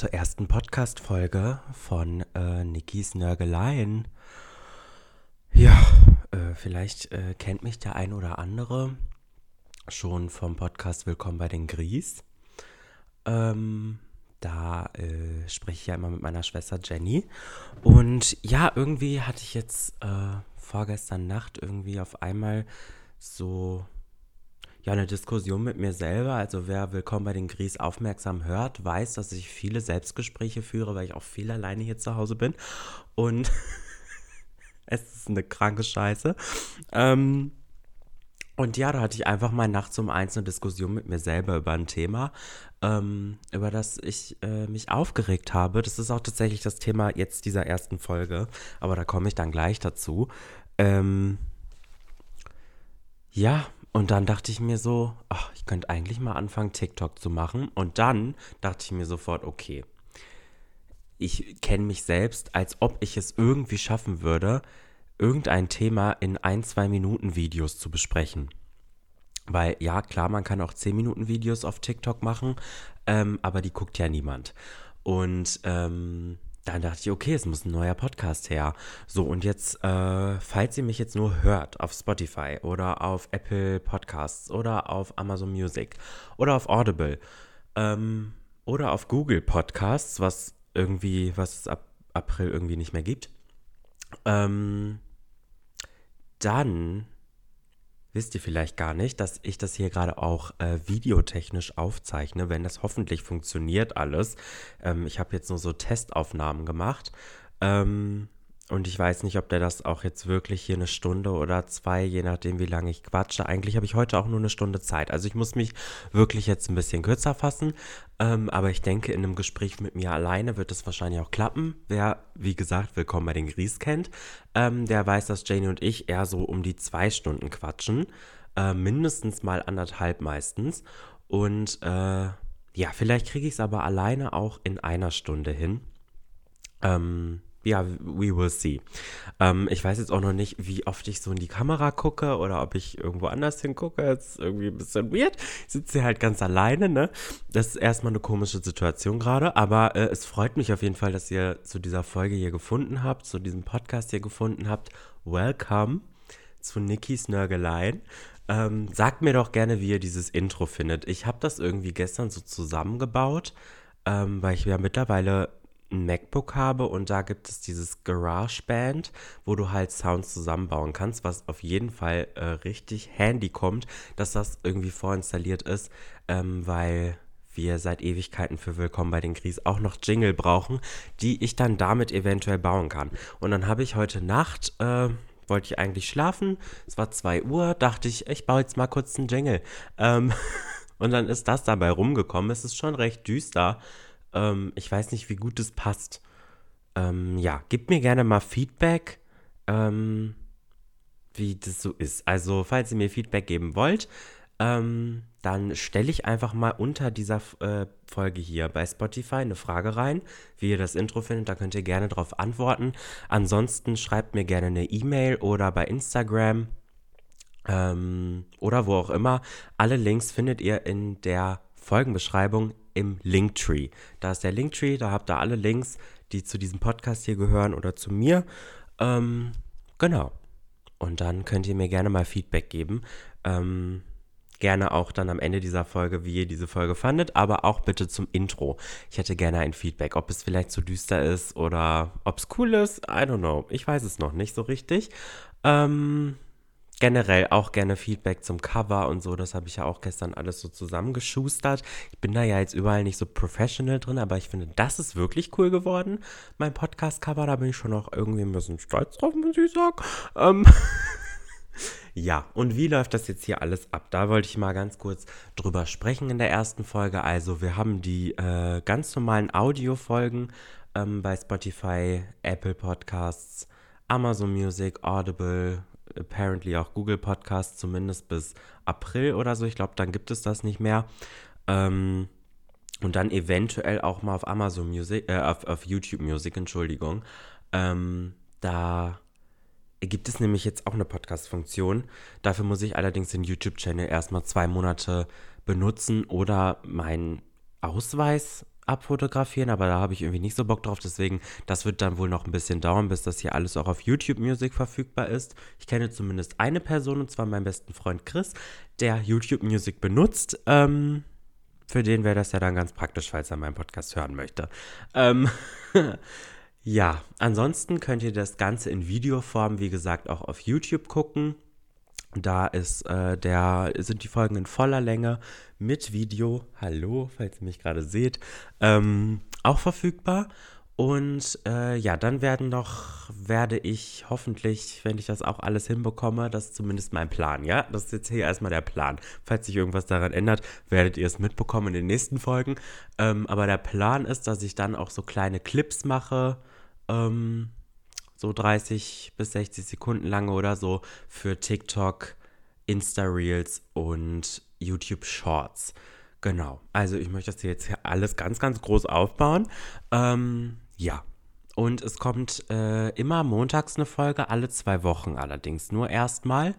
zur ersten Podcast-Folge von äh, Nikis Nörgeleien. Ja, äh, vielleicht äh, kennt mich der ein oder andere schon vom Podcast Willkommen bei den Gries. Ähm, da äh, spreche ich ja immer mit meiner Schwester Jenny. Und ja, irgendwie hatte ich jetzt äh, vorgestern Nacht irgendwie auf einmal so ja, eine Diskussion mit mir selber. Also wer Willkommen bei den Gries aufmerksam hört, weiß, dass ich viele Selbstgespräche führe, weil ich auch viel alleine hier zu Hause bin. Und es ist eine kranke Scheiße. Ähm, und ja, da hatte ich einfach mal nachts um eins eine Diskussion mit mir selber über ein Thema, ähm, über das ich äh, mich aufgeregt habe. Das ist auch tatsächlich das Thema jetzt dieser ersten Folge, aber da komme ich dann gleich dazu. Ähm, ja, und dann dachte ich mir so, ach, ich könnte eigentlich mal anfangen, TikTok zu machen. Und dann dachte ich mir sofort, okay, ich kenne mich selbst, als ob ich es irgendwie schaffen würde, irgendein Thema in ein, zwei Minuten Videos zu besprechen. Weil ja, klar, man kann auch 10 Minuten Videos auf TikTok machen, ähm, aber die guckt ja niemand. Und ähm, dann dachte ich, okay, es muss ein neuer Podcast her. So, und jetzt, äh, falls ihr mich jetzt nur hört auf Spotify oder auf Apple Podcasts oder auf Amazon Music oder auf Audible ähm, oder auf Google Podcasts, was irgendwie, was es ab April irgendwie nicht mehr gibt, ähm, dann wisst ihr vielleicht gar nicht, dass ich das hier gerade auch äh, videotechnisch aufzeichne, wenn das hoffentlich funktioniert alles. Ähm, ich habe jetzt nur so Testaufnahmen gemacht. Ähm, und ich weiß nicht, ob der das auch jetzt wirklich hier eine Stunde oder zwei, je nachdem, wie lange ich quatsche. Eigentlich habe ich heute auch nur eine Stunde Zeit. Also ich muss mich wirklich jetzt ein bisschen kürzer fassen. Ähm, aber ich denke, in einem Gespräch mit mir alleine wird es wahrscheinlich auch klappen. Wer, wie gesagt, willkommen bei den Gries kennt, ähm, der weiß, dass Janie und ich eher so um die zwei Stunden quatschen. Äh, mindestens mal anderthalb meistens. Und äh, ja, vielleicht kriege ich es aber alleine auch in einer Stunde hin. Ähm, ja, we will see. Ähm, ich weiß jetzt auch noch nicht, wie oft ich so in die Kamera gucke oder ob ich irgendwo anders hingucke. Das ist irgendwie ein bisschen weird. Ich sitze hier halt ganz alleine, ne? Das ist erstmal eine komische Situation gerade, aber äh, es freut mich auf jeden Fall, dass ihr zu dieser Folge hier gefunden habt, zu diesem Podcast hier gefunden habt. Welcome zu Nikis Nörgeleien. Ähm, sagt mir doch gerne, wie ihr dieses Intro findet. Ich habe das irgendwie gestern so zusammengebaut, ähm, weil ich ja mittlerweile ein MacBook habe und da gibt es dieses GarageBand, wo du halt Sounds zusammenbauen kannst, was auf jeden Fall äh, richtig handy kommt, dass das irgendwie vorinstalliert ist, ähm, weil wir seit Ewigkeiten für Willkommen bei den Gries auch noch Jingle brauchen, die ich dann damit eventuell bauen kann. Und dann habe ich heute Nacht, äh, wollte ich eigentlich schlafen, es war 2 Uhr, dachte ich, ich baue jetzt mal kurz einen Jingle. Ähm, und dann ist das dabei rumgekommen. Es ist schon recht düster. Ähm, ich weiß nicht, wie gut es passt. Ähm, ja, gebt mir gerne mal Feedback, ähm, wie das so ist. Also, falls ihr mir Feedback geben wollt, ähm, dann stelle ich einfach mal unter dieser äh, Folge hier bei Spotify eine Frage rein, wie ihr das Intro findet. Da könnt ihr gerne darauf antworten. Ansonsten schreibt mir gerne eine E-Mail oder bei Instagram ähm, oder wo auch immer. Alle Links findet ihr in der Folgenbeschreibung im Linktree. Da ist der Linktree, da habt ihr alle Links, die zu diesem Podcast hier gehören oder zu mir. Ähm, genau. Und dann könnt ihr mir gerne mal Feedback geben. Ähm, gerne auch dann am Ende dieser Folge, wie ihr diese Folge fandet, aber auch bitte zum Intro. Ich hätte gerne ein Feedback, ob es vielleicht zu düster ist oder ob es cool ist. I don't know. Ich weiß es noch nicht so richtig. Ähm, generell auch gerne Feedback zum Cover und so. Das habe ich ja auch gestern alles so zusammengeschustert. Ich bin da ja jetzt überall nicht so professional drin, aber ich finde, das ist wirklich cool geworden. Mein Podcast-Cover, da bin ich schon auch irgendwie ein bisschen stolz drauf, muss ich sagen. Ähm ja, und wie läuft das jetzt hier alles ab? Da wollte ich mal ganz kurz drüber sprechen in der ersten Folge. Also, wir haben die äh, ganz normalen Audio-Folgen ähm, bei Spotify, Apple Podcasts, Amazon Music, Audible, apparently auch Google Podcasts, zumindest bis April oder so. Ich glaube, dann gibt es das nicht mehr. Ähm, und dann eventuell auch mal auf Amazon Music, äh, auf, auf YouTube Music, Entschuldigung. Ähm, da gibt es nämlich jetzt auch eine Podcast-Funktion. Dafür muss ich allerdings den YouTube-Channel erstmal zwei Monate benutzen oder meinen Ausweis abfotografieren, aber da habe ich irgendwie nicht so Bock drauf. Deswegen, das wird dann wohl noch ein bisschen dauern, bis das hier alles auch auf YouTube Music verfügbar ist. Ich kenne zumindest eine Person, und zwar meinen besten Freund Chris, der YouTube Music benutzt. Ähm, für den wäre das ja dann ganz praktisch, falls er meinen Podcast hören möchte. Ähm, ja, ansonsten könnt ihr das Ganze in Videoform, wie gesagt, auch auf YouTube gucken. Da ist äh, der, sind die Folgen in voller Länge mit Video, hallo, falls ihr mich gerade seht, ähm, auch verfügbar. Und äh, ja, dann werden noch, werde ich hoffentlich, wenn ich das auch alles hinbekomme, das ist zumindest mein Plan, ja? Das ist jetzt hier erstmal der Plan. Falls sich irgendwas daran ändert, werdet ihr es mitbekommen in den nächsten Folgen. Ähm, aber der Plan ist, dass ich dann auch so kleine Clips mache, ähm, so 30 bis 60 Sekunden lange oder so für TikTok, Insta Reels und YouTube Shorts. Genau. Also ich möchte das hier jetzt alles ganz, ganz groß aufbauen. Ähm, ja. Und es kommt äh, immer montags eine Folge, alle zwei Wochen allerdings. Nur erstmal.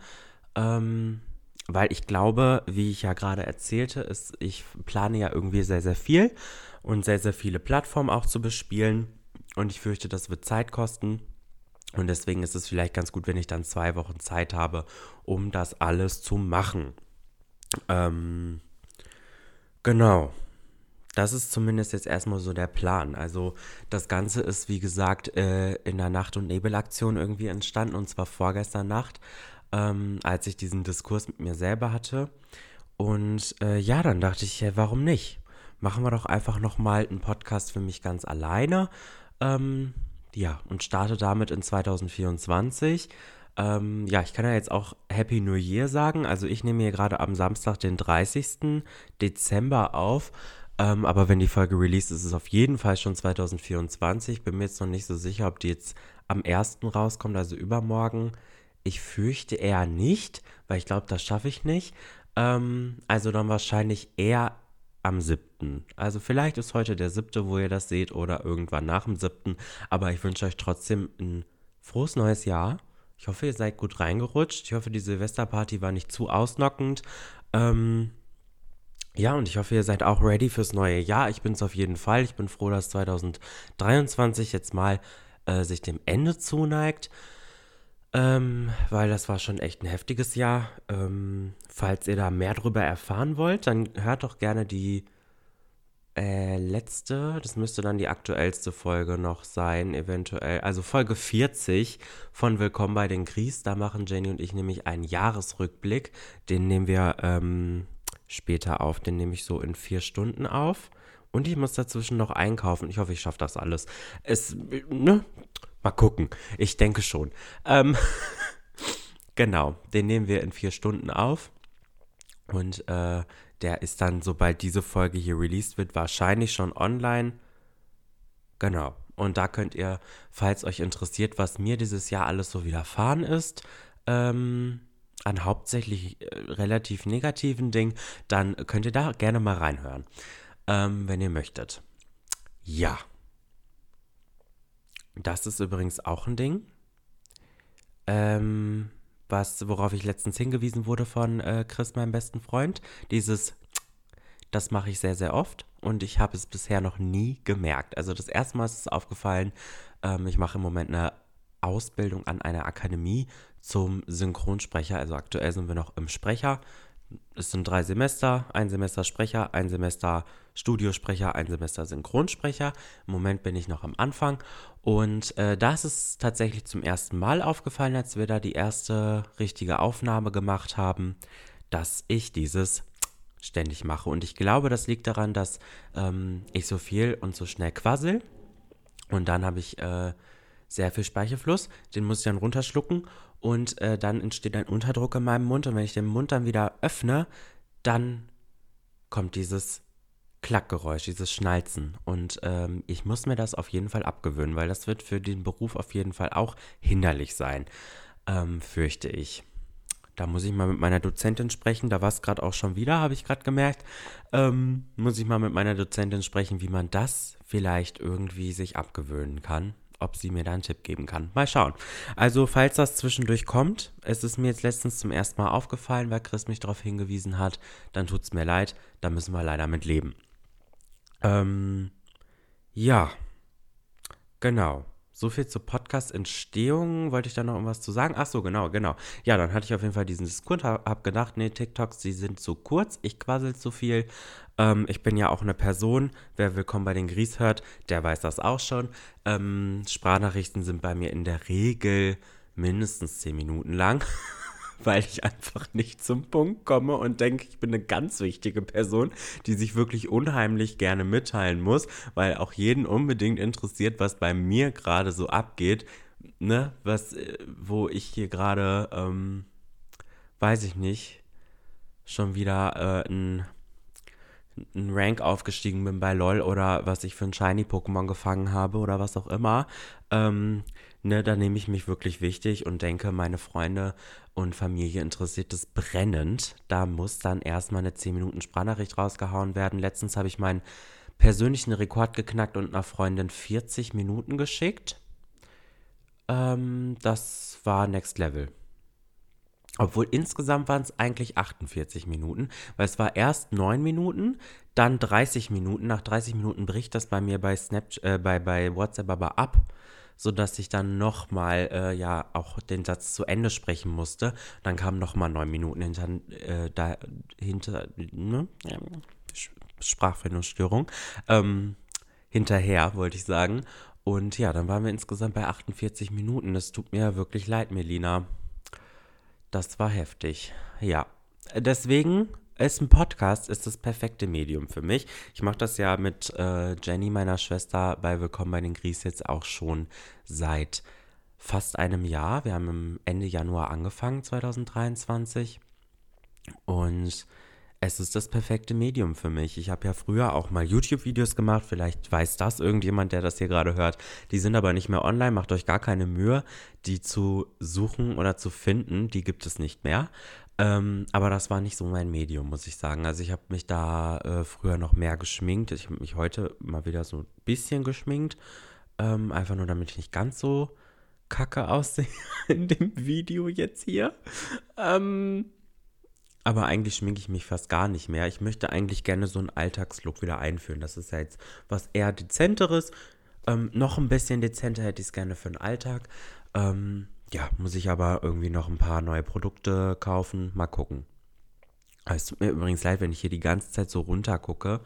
Ähm, weil ich glaube, wie ich ja gerade erzählte, ist, ich plane ja irgendwie sehr, sehr viel und sehr, sehr viele Plattformen auch zu bespielen. Und ich fürchte, das wird Zeit kosten. Und deswegen ist es vielleicht ganz gut, wenn ich dann zwei Wochen Zeit habe, um das alles zu machen. Ähm, genau. Das ist zumindest jetzt erstmal so der Plan. Also das Ganze ist, wie gesagt, äh, in der Nacht- und Nebelaktion irgendwie entstanden, und zwar vorgestern Nacht, ähm, als ich diesen Diskurs mit mir selber hatte. Und äh, ja, dann dachte ich, ja, warum nicht? Machen wir doch einfach nochmal einen Podcast für mich ganz alleine. Ähm, ja, und starte damit in 2024. Ähm, ja, ich kann ja jetzt auch Happy New Year sagen. Also ich nehme hier gerade am Samstag, den 30. Dezember auf. Ähm, aber wenn die Folge released ist, ist es auf jeden Fall schon 2024. Bin mir jetzt noch nicht so sicher, ob die jetzt am 1. rauskommt, also übermorgen. Ich fürchte eher nicht, weil ich glaube, das schaffe ich nicht. Ähm, also dann wahrscheinlich eher am 7. Also vielleicht ist heute der 7., wo ihr das seht, oder irgendwann nach dem 7. Aber ich wünsche euch trotzdem ein frohes neues Jahr. Ich hoffe, ihr seid gut reingerutscht. Ich hoffe, die Silvesterparty war nicht zu ausnockend. Ähm, ja, und ich hoffe, ihr seid auch ready fürs neue Jahr. Ich bin es auf jeden Fall. Ich bin froh, dass 2023 jetzt mal äh, sich dem Ende zuneigt. Ähm, weil das war schon echt ein heftiges Jahr. Ähm, falls ihr da mehr drüber erfahren wollt, dann hört doch gerne die äh, letzte, das müsste dann die aktuellste Folge noch sein, eventuell. Also Folge 40 von Willkommen bei den Gries. Da machen Jenny und ich nämlich einen Jahresrückblick. Den nehmen wir ähm, später auf. Den nehme ich so in vier Stunden auf. Und ich muss dazwischen noch einkaufen. Ich hoffe, ich schaffe das alles. Es, ne? Mal gucken. Ich denke schon. Ähm, genau, den nehmen wir in vier Stunden auf. Und äh, der ist dann, sobald diese Folge hier released wird, wahrscheinlich schon online. Genau. Und da könnt ihr, falls euch interessiert, was mir dieses Jahr alles so widerfahren ist, ähm, an hauptsächlich äh, relativ negativen Dingen, dann könnt ihr da gerne mal reinhören, ähm, wenn ihr möchtet. Ja. Das ist übrigens auch ein Ding, ähm, was, worauf ich letztens hingewiesen wurde von äh, Chris, meinem besten Freund. Dieses, das mache ich sehr, sehr oft und ich habe es bisher noch nie gemerkt. Also das erste Mal ist es aufgefallen, ähm, ich mache im Moment eine Ausbildung an einer Akademie zum Synchronsprecher. Also aktuell sind wir noch im Sprecher es sind drei Semester, ein Semester Sprecher, ein Semester Studiosprecher, ein Semester Synchronsprecher. Im Moment bin ich noch am Anfang und äh, da ist tatsächlich zum ersten Mal aufgefallen, als wir da die erste richtige Aufnahme gemacht haben, dass ich dieses ständig mache. Und ich glaube, das liegt daran, dass ähm, ich so viel und so schnell quassel. Und dann habe ich äh, sehr viel Speichelfluss, den muss ich dann runterschlucken und äh, dann entsteht ein Unterdruck in meinem Mund und wenn ich den Mund dann wieder öffne, dann kommt dieses Klackgeräusch, dieses Schnalzen. Und ähm, ich muss mir das auf jeden Fall abgewöhnen, weil das wird für den Beruf auf jeden Fall auch hinderlich sein, ähm, fürchte ich. Da muss ich mal mit meiner Dozentin sprechen. Da war es gerade auch schon wieder, habe ich gerade gemerkt. Ähm, muss ich mal mit meiner Dozentin sprechen, wie man das vielleicht irgendwie sich abgewöhnen kann ob sie mir da einen Tipp geben kann. Mal schauen. Also, falls das zwischendurch kommt, es ist mir jetzt letztens zum ersten Mal aufgefallen, weil Chris mich darauf hingewiesen hat, dann tut es mir leid, da müssen wir leider mit leben. Ähm, Ja, genau. So viel zur Podcast-Entstehung. Wollte ich da noch irgendwas zu sagen? Ach so, genau, genau. Ja, dann hatte ich auf jeden Fall diesen Diskurs, hab, hab gedacht, nee, TikToks, die sind zu kurz, ich quassel zu viel. Ähm, ich bin ja auch eine Person, wer Willkommen bei den Gries hört, der weiß das auch schon. Ähm, Sprachnachrichten sind bei mir in der Regel mindestens 10 Minuten lang. weil ich einfach nicht zum Punkt komme und denke, ich bin eine ganz wichtige Person, die sich wirklich unheimlich gerne mitteilen muss, weil auch jeden unbedingt interessiert, was bei mir gerade so abgeht, ne, was, äh, wo ich hier gerade, ähm, weiß ich nicht, schon wieder äh, ein ein Rank aufgestiegen bin bei LOL oder was ich für ein Shiny-Pokémon gefangen habe oder was auch immer. Ähm, ne, da nehme ich mich wirklich wichtig und denke, meine Freunde und Familie interessiert es brennend. Da muss dann erstmal eine 10 Minuten Sprachnachricht rausgehauen werden. Letztens habe ich meinen persönlichen Rekord geknackt und einer Freundin 40 Minuten geschickt. Ähm, das war Next Level. Obwohl insgesamt waren es eigentlich 48 Minuten, weil es war erst 9 Minuten, dann 30 Minuten. Nach 30 Minuten bricht das bei mir bei, Snapchat, äh, bei, bei WhatsApp aber ab sodass ich dann nochmal äh, ja auch den Satz zu Ende sprechen musste. Dann kamen nochmal neun Minuten hinter, äh, dahinter, ne? Sprachfindungsstörung, ähm, hinterher, wollte ich sagen. Und ja, dann waren wir insgesamt bei 48 Minuten. Es tut mir wirklich leid, Melina. Das war heftig. Ja. Deswegen ist ein Podcast ist das perfekte Medium für mich. Ich mache das ja mit äh, Jenny, meiner Schwester, bei Willkommen bei den Gries jetzt auch schon seit fast einem Jahr. Wir haben Ende Januar angefangen, 2023. Und es ist das perfekte Medium für mich. Ich habe ja früher auch mal YouTube-Videos gemacht. Vielleicht weiß das irgendjemand, der das hier gerade hört. Die sind aber nicht mehr online. Macht euch gar keine Mühe, die zu suchen oder zu finden. Die gibt es nicht mehr. Ähm, aber das war nicht so mein Medium, muss ich sagen. Also ich habe mich da äh, früher noch mehr geschminkt. Ich habe mich heute mal wieder so ein bisschen geschminkt. Ähm, einfach nur, damit ich nicht ganz so kacke aussehe in dem Video jetzt hier. Ähm, aber eigentlich schminke ich mich fast gar nicht mehr. Ich möchte eigentlich gerne so einen Alltagslook wieder einführen. Das ist ja jetzt was eher dezenteres. Ähm, noch ein bisschen dezenter hätte ich es gerne für den Alltag. Ähm, ja, muss ich aber irgendwie noch ein paar neue Produkte kaufen. Mal gucken. Es tut mir übrigens leid, wenn ich hier die ganze Zeit so runter gucke.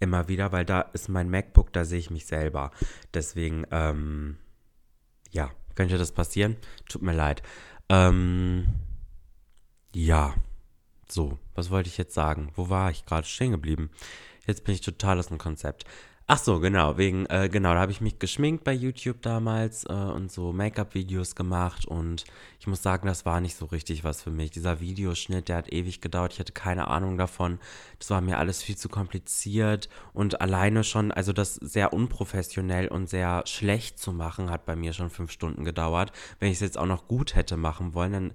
Immer wieder, weil da ist mein MacBook, da sehe ich mich selber. Deswegen, ähm, ja, könnte das passieren? Tut mir leid. Ähm, ja, so, was wollte ich jetzt sagen? Wo war ich gerade stehen geblieben? Jetzt bin ich total aus dem Konzept. Ach so, genau, wegen, äh, genau, da habe ich mich geschminkt bei YouTube damals äh, und so Make-up-Videos gemacht und ich muss sagen, das war nicht so richtig was für mich. Dieser Videoschnitt, der hat ewig gedauert, ich hatte keine Ahnung davon. Das war mir alles viel zu kompliziert und alleine schon, also das sehr unprofessionell und sehr schlecht zu machen, hat bei mir schon fünf Stunden gedauert. Wenn ich es jetzt auch noch gut hätte machen wollen, dann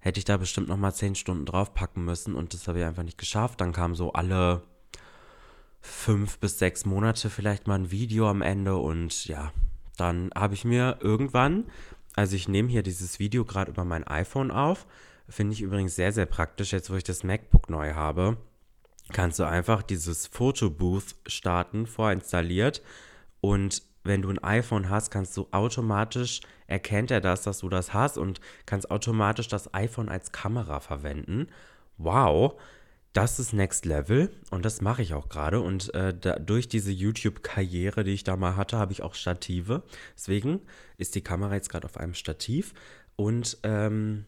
hätte ich da bestimmt nochmal zehn Stunden draufpacken müssen und das habe ich einfach nicht geschafft. Dann kam so alle fünf bis sechs Monate vielleicht mal ein Video am Ende und ja, dann habe ich mir irgendwann, also ich nehme hier dieses Video gerade über mein iPhone auf, finde ich übrigens sehr, sehr praktisch, jetzt wo ich das MacBook neu habe, kannst du einfach dieses Photobooth starten, vorinstalliert und wenn du ein iPhone hast, kannst du automatisch, erkennt er das, dass du das hast und kannst automatisch das iPhone als Kamera verwenden. Wow, das ist Next Level und das mache ich auch gerade. Und äh, da, durch diese YouTube-Karriere, die ich da mal hatte, habe ich auch Stative. Deswegen ist die Kamera jetzt gerade auf einem Stativ und ähm,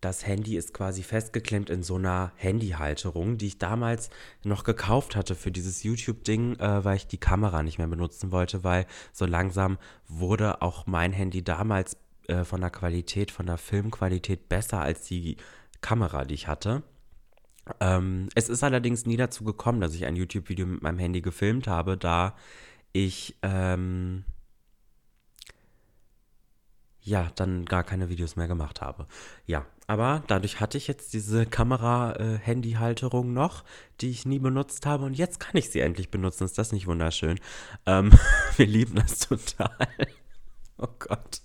das Handy ist quasi festgeklemmt in so einer Handyhalterung, die ich damals noch gekauft hatte für dieses YouTube-Ding, äh, weil ich die Kamera nicht mehr benutzen wollte, weil so langsam wurde auch mein Handy damals äh, von der Qualität, von der Filmqualität besser als die Kamera, die ich hatte. Ähm, es ist allerdings nie dazu gekommen, dass ich ein YouTube-Video mit meinem Handy gefilmt habe, da ich ähm, ja dann gar keine Videos mehr gemacht habe. Ja, aber dadurch hatte ich jetzt diese Kamera-Handy-Halterung äh, noch, die ich nie benutzt habe und jetzt kann ich sie endlich benutzen. Ist das nicht wunderschön? Ähm, wir lieben das total. oh Gott.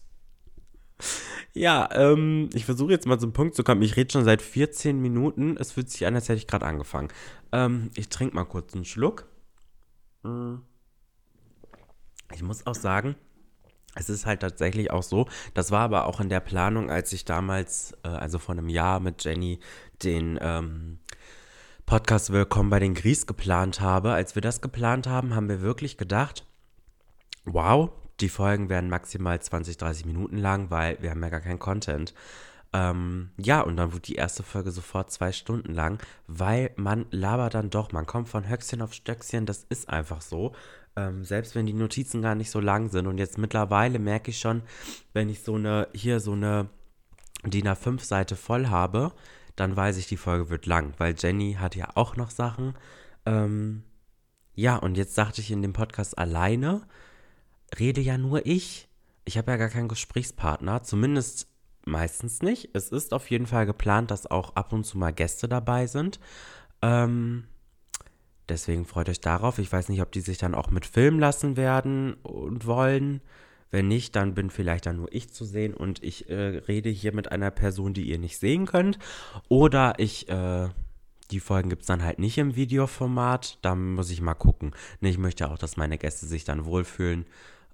Ja, ähm, ich versuche jetzt mal zum Punkt zu kommen. Ich rede schon seit 14 Minuten. Es fühlt sich an, als hätte ich gerade angefangen. Ähm, ich trinke mal kurz einen Schluck. Ich muss auch sagen, es ist halt tatsächlich auch so, das war aber auch in der Planung, als ich damals, äh, also vor einem Jahr mit Jenny, den ähm, Podcast Willkommen bei den Gries geplant habe. Als wir das geplant haben, haben wir wirklich gedacht, wow, die Folgen werden maximal 20, 30 Minuten lang, weil wir haben ja gar keinen Content. Ähm, ja, und dann wurde die erste Folge sofort zwei Stunden lang, weil man labert dann doch, man kommt von Höchstchen auf Stöckchen, das ist einfach so. Ähm, selbst wenn die Notizen gar nicht so lang sind. Und jetzt mittlerweile merke ich schon, wenn ich so eine, hier so eine DIN A5-Seite voll habe, dann weiß ich, die Folge wird lang, weil Jenny hat ja auch noch Sachen. Ähm, ja, und jetzt sagte ich in dem Podcast alleine, rede ja nur ich. Ich habe ja gar keinen Gesprächspartner, zumindest meistens nicht. Es ist auf jeden Fall geplant, dass auch ab und zu mal Gäste dabei sind. Ähm, deswegen freut euch darauf. Ich weiß nicht, ob die sich dann auch mit filmen lassen werden und wollen. Wenn nicht, dann bin vielleicht dann nur ich zu sehen und ich äh, rede hier mit einer Person, die ihr nicht sehen könnt. Oder ich, äh, die Folgen gibt es dann halt nicht im Videoformat. Da muss ich mal gucken. Ich möchte auch, dass meine Gäste sich dann wohlfühlen.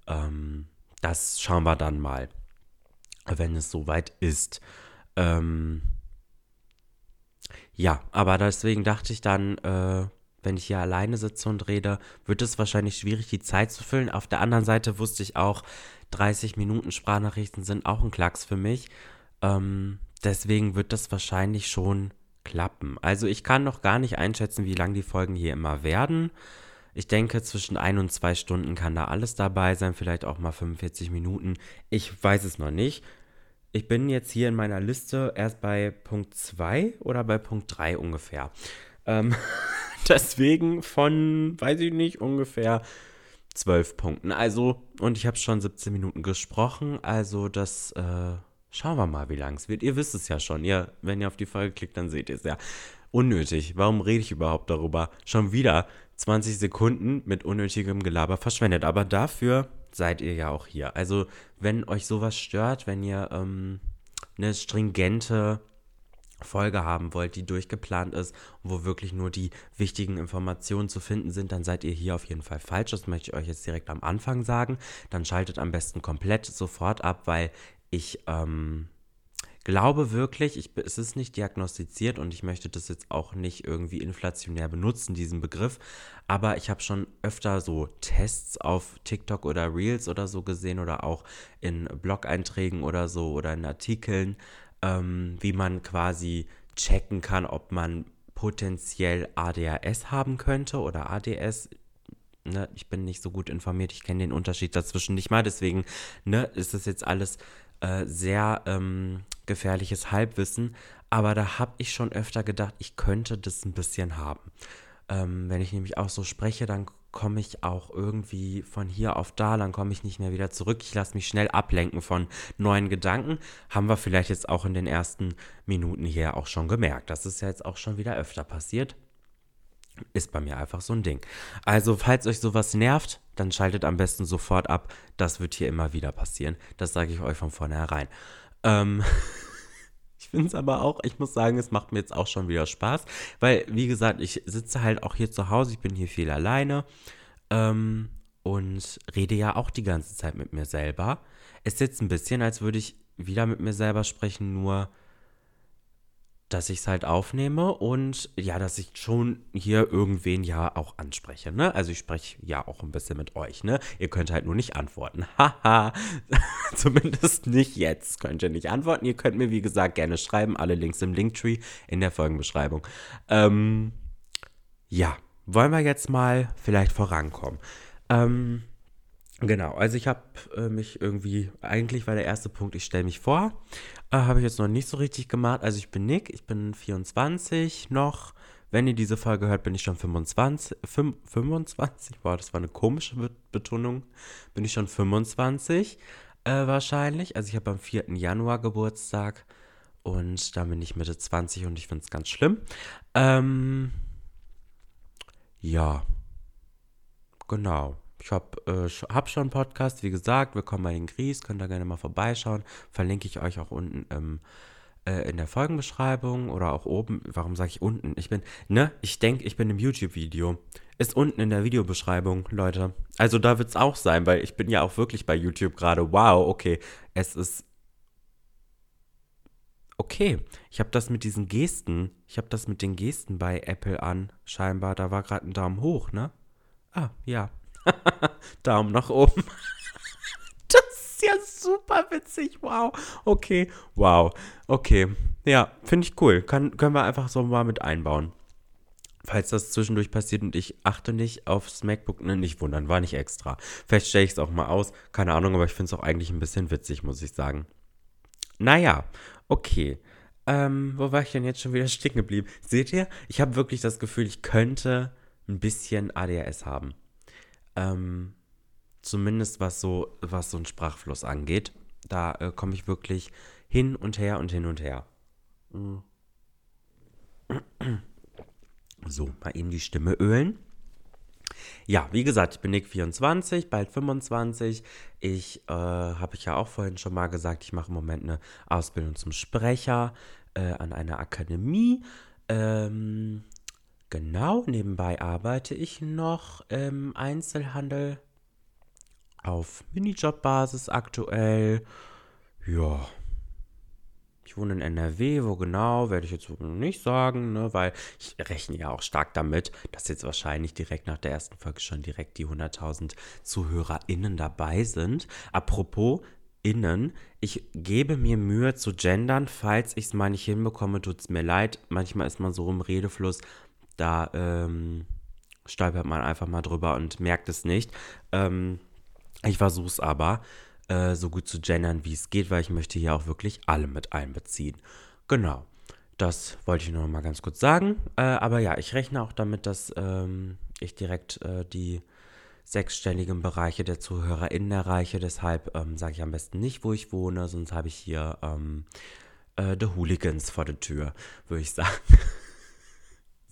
Ähm, das schauen wir dann mal wenn es soweit ist. Ähm, ja, aber deswegen dachte ich dann, äh, wenn ich hier alleine sitze und rede, wird es wahrscheinlich schwierig, die Zeit zu füllen. Auf der anderen Seite wusste ich auch, 30 Minuten Sprachnachrichten sind auch ein Klacks für mich. Ähm, deswegen wird das wahrscheinlich schon klappen. Also ich kann noch gar nicht einschätzen, wie lang die Folgen hier immer werden. Ich denke, zwischen ein und zwei Stunden kann da alles dabei sein, vielleicht auch mal 45 Minuten. Ich weiß es noch nicht. Ich bin jetzt hier in meiner Liste erst bei Punkt 2 oder bei Punkt 3 ungefähr. Ähm, deswegen von, weiß ich nicht, ungefähr 12 Punkten. Also, und ich habe schon 17 Minuten gesprochen. Also, das äh, schauen wir mal, wie lang es wird. Ihr wisst es ja schon. Ihr, wenn ihr auf die Folge klickt, dann seht ihr es ja. Unnötig. Warum rede ich überhaupt darüber? Schon wieder 20 Sekunden mit unnötigem Gelaber verschwendet. Aber dafür seid ihr ja auch hier. Also, wenn euch sowas stört, wenn ihr ähm, eine stringente Folge haben wollt, die durchgeplant ist, wo wirklich nur die wichtigen Informationen zu finden sind, dann seid ihr hier auf jeden Fall falsch. Das möchte ich euch jetzt direkt am Anfang sagen. Dann schaltet am besten komplett sofort ab, weil ich ähm, glaube wirklich, ich, es ist nicht diagnostiziert und ich möchte das jetzt auch nicht irgendwie inflationär benutzen, diesen Begriff, aber ich habe schon öfter so Tests auf TikTok oder Reels oder so gesehen oder auch in Blog-Einträgen oder so oder in Artikeln, ähm, wie man quasi checken kann, ob man potenziell ADHS haben könnte oder ADS. Ne, ich bin nicht so gut informiert, ich kenne den Unterschied dazwischen nicht mal, deswegen ne, ist das jetzt alles äh, sehr ähm, gefährliches Halbwissen, aber da habe ich schon öfter gedacht, ich könnte das ein bisschen haben. Ähm, wenn ich nämlich auch so spreche, dann komme ich auch irgendwie von hier auf da, dann komme ich nicht mehr wieder zurück. Ich lasse mich schnell ablenken von neuen Gedanken. Haben wir vielleicht jetzt auch in den ersten Minuten hier auch schon gemerkt. Das ist ja jetzt auch schon wieder öfter passiert. Ist bei mir einfach so ein Ding. Also, falls euch sowas nervt, dann schaltet am besten sofort ab. Das wird hier immer wieder passieren. Das sage ich euch von vornherein. Ähm, ich finde es aber auch, ich muss sagen, es macht mir jetzt auch schon wieder Spaß, weil, wie gesagt, ich sitze halt auch hier zu Hause, ich bin hier viel alleine ähm, und rede ja auch die ganze Zeit mit mir selber. Es ist jetzt ein bisschen, als würde ich wieder mit mir selber sprechen, nur dass ich es halt aufnehme und ja, dass ich schon hier irgendwen ja auch anspreche, ne? Also ich spreche ja auch ein bisschen mit euch, ne? Ihr könnt halt nur nicht antworten. Haha. Zumindest nicht jetzt könnt ihr nicht antworten. Ihr könnt mir, wie gesagt, gerne schreiben. Alle Links im Linktree in der Folgenbeschreibung. Ähm, ja, wollen wir jetzt mal vielleicht vorankommen. Ähm, Genau, also ich habe äh, mich irgendwie, eigentlich war der erste Punkt, ich stelle mich vor, äh, habe ich jetzt noch nicht so richtig gemacht. Also ich bin Nick, ich bin 24 noch. Wenn ihr diese Folge hört, bin ich schon 25. 25? Boah, das war eine komische Betonung. Bin ich schon 25 äh, wahrscheinlich. Also ich habe am 4. Januar Geburtstag und da bin ich Mitte 20 und ich finde es ganz schlimm. Ähm, ja, genau. Ich habe äh, hab schon einen Podcast, wie gesagt, willkommen bei den Gries, könnt ihr gerne mal vorbeischauen. Verlinke ich euch auch unten im, äh, in der Folgenbeschreibung oder auch oben. Warum sage ich unten? Ich bin, ne, ich denke, ich bin im YouTube-Video. Ist unten in der Videobeschreibung, Leute. Also da wird es auch sein, weil ich bin ja auch wirklich bei YouTube gerade. Wow, okay. Es ist. Okay, ich habe das mit diesen Gesten, ich habe das mit den Gesten bei Apple an, scheinbar. Da war gerade ein Daumen hoch, ne? Ah, ja. Daumen nach oben. das ist ja super witzig. Wow. Okay. Wow. Okay. Ja, finde ich cool. Kann, können wir einfach so mal mit einbauen. Falls das zwischendurch passiert und ich achte nicht aufs MacBook, ne, nicht wundern, war nicht extra. Vielleicht stelle ich es auch mal aus, keine Ahnung, aber ich finde es auch eigentlich ein bisschen witzig, muss ich sagen. Naja, okay. Ähm, wo war ich denn jetzt schon wieder stehen geblieben? Seht ihr, ich habe wirklich das Gefühl, ich könnte ein bisschen ADHS haben. Ähm, zumindest was so, was so einen Sprachfluss angeht. Da äh, komme ich wirklich hin und her und hin und her. Mhm. So, mal eben die Stimme ölen. Ja, wie gesagt, ich bin Nick 24, bald 25. Ich äh, habe ich ja auch vorhin schon mal gesagt, ich mache im Moment eine Ausbildung zum Sprecher äh, an einer Akademie. Ähm, genau, nebenbei arbeite ich noch im Einzelhandel auf Minijob-Basis aktuell. Ja, ich wohne in NRW, wo genau, werde ich jetzt nicht sagen, ne, weil ich rechne ja auch stark damit, dass jetzt wahrscheinlich direkt nach der ersten Folge schon direkt die 100.000 ZuhörerInnen dabei sind. Apropos innen, ich gebe mir Mühe zu gendern, falls ich es mal nicht hinbekomme, tut es mir leid. Manchmal ist man so im Redefluss, da ähm, stolpert man einfach mal drüber und merkt es nicht. Ähm, ich versuche es aber. Äh, so gut zu gendern, wie es geht, weil ich möchte hier auch wirklich alle mit einbeziehen. Genau. Das wollte ich nur noch mal ganz kurz sagen. Äh, aber ja, ich rechne auch damit, dass ähm, ich direkt äh, die sechsstelligen Bereiche der ZuhörerInnen erreiche. Deshalb ähm, sage ich am besten nicht, wo ich wohne, sonst habe ich hier ähm, äh, The Hooligans vor der Tür, würde ich sagen.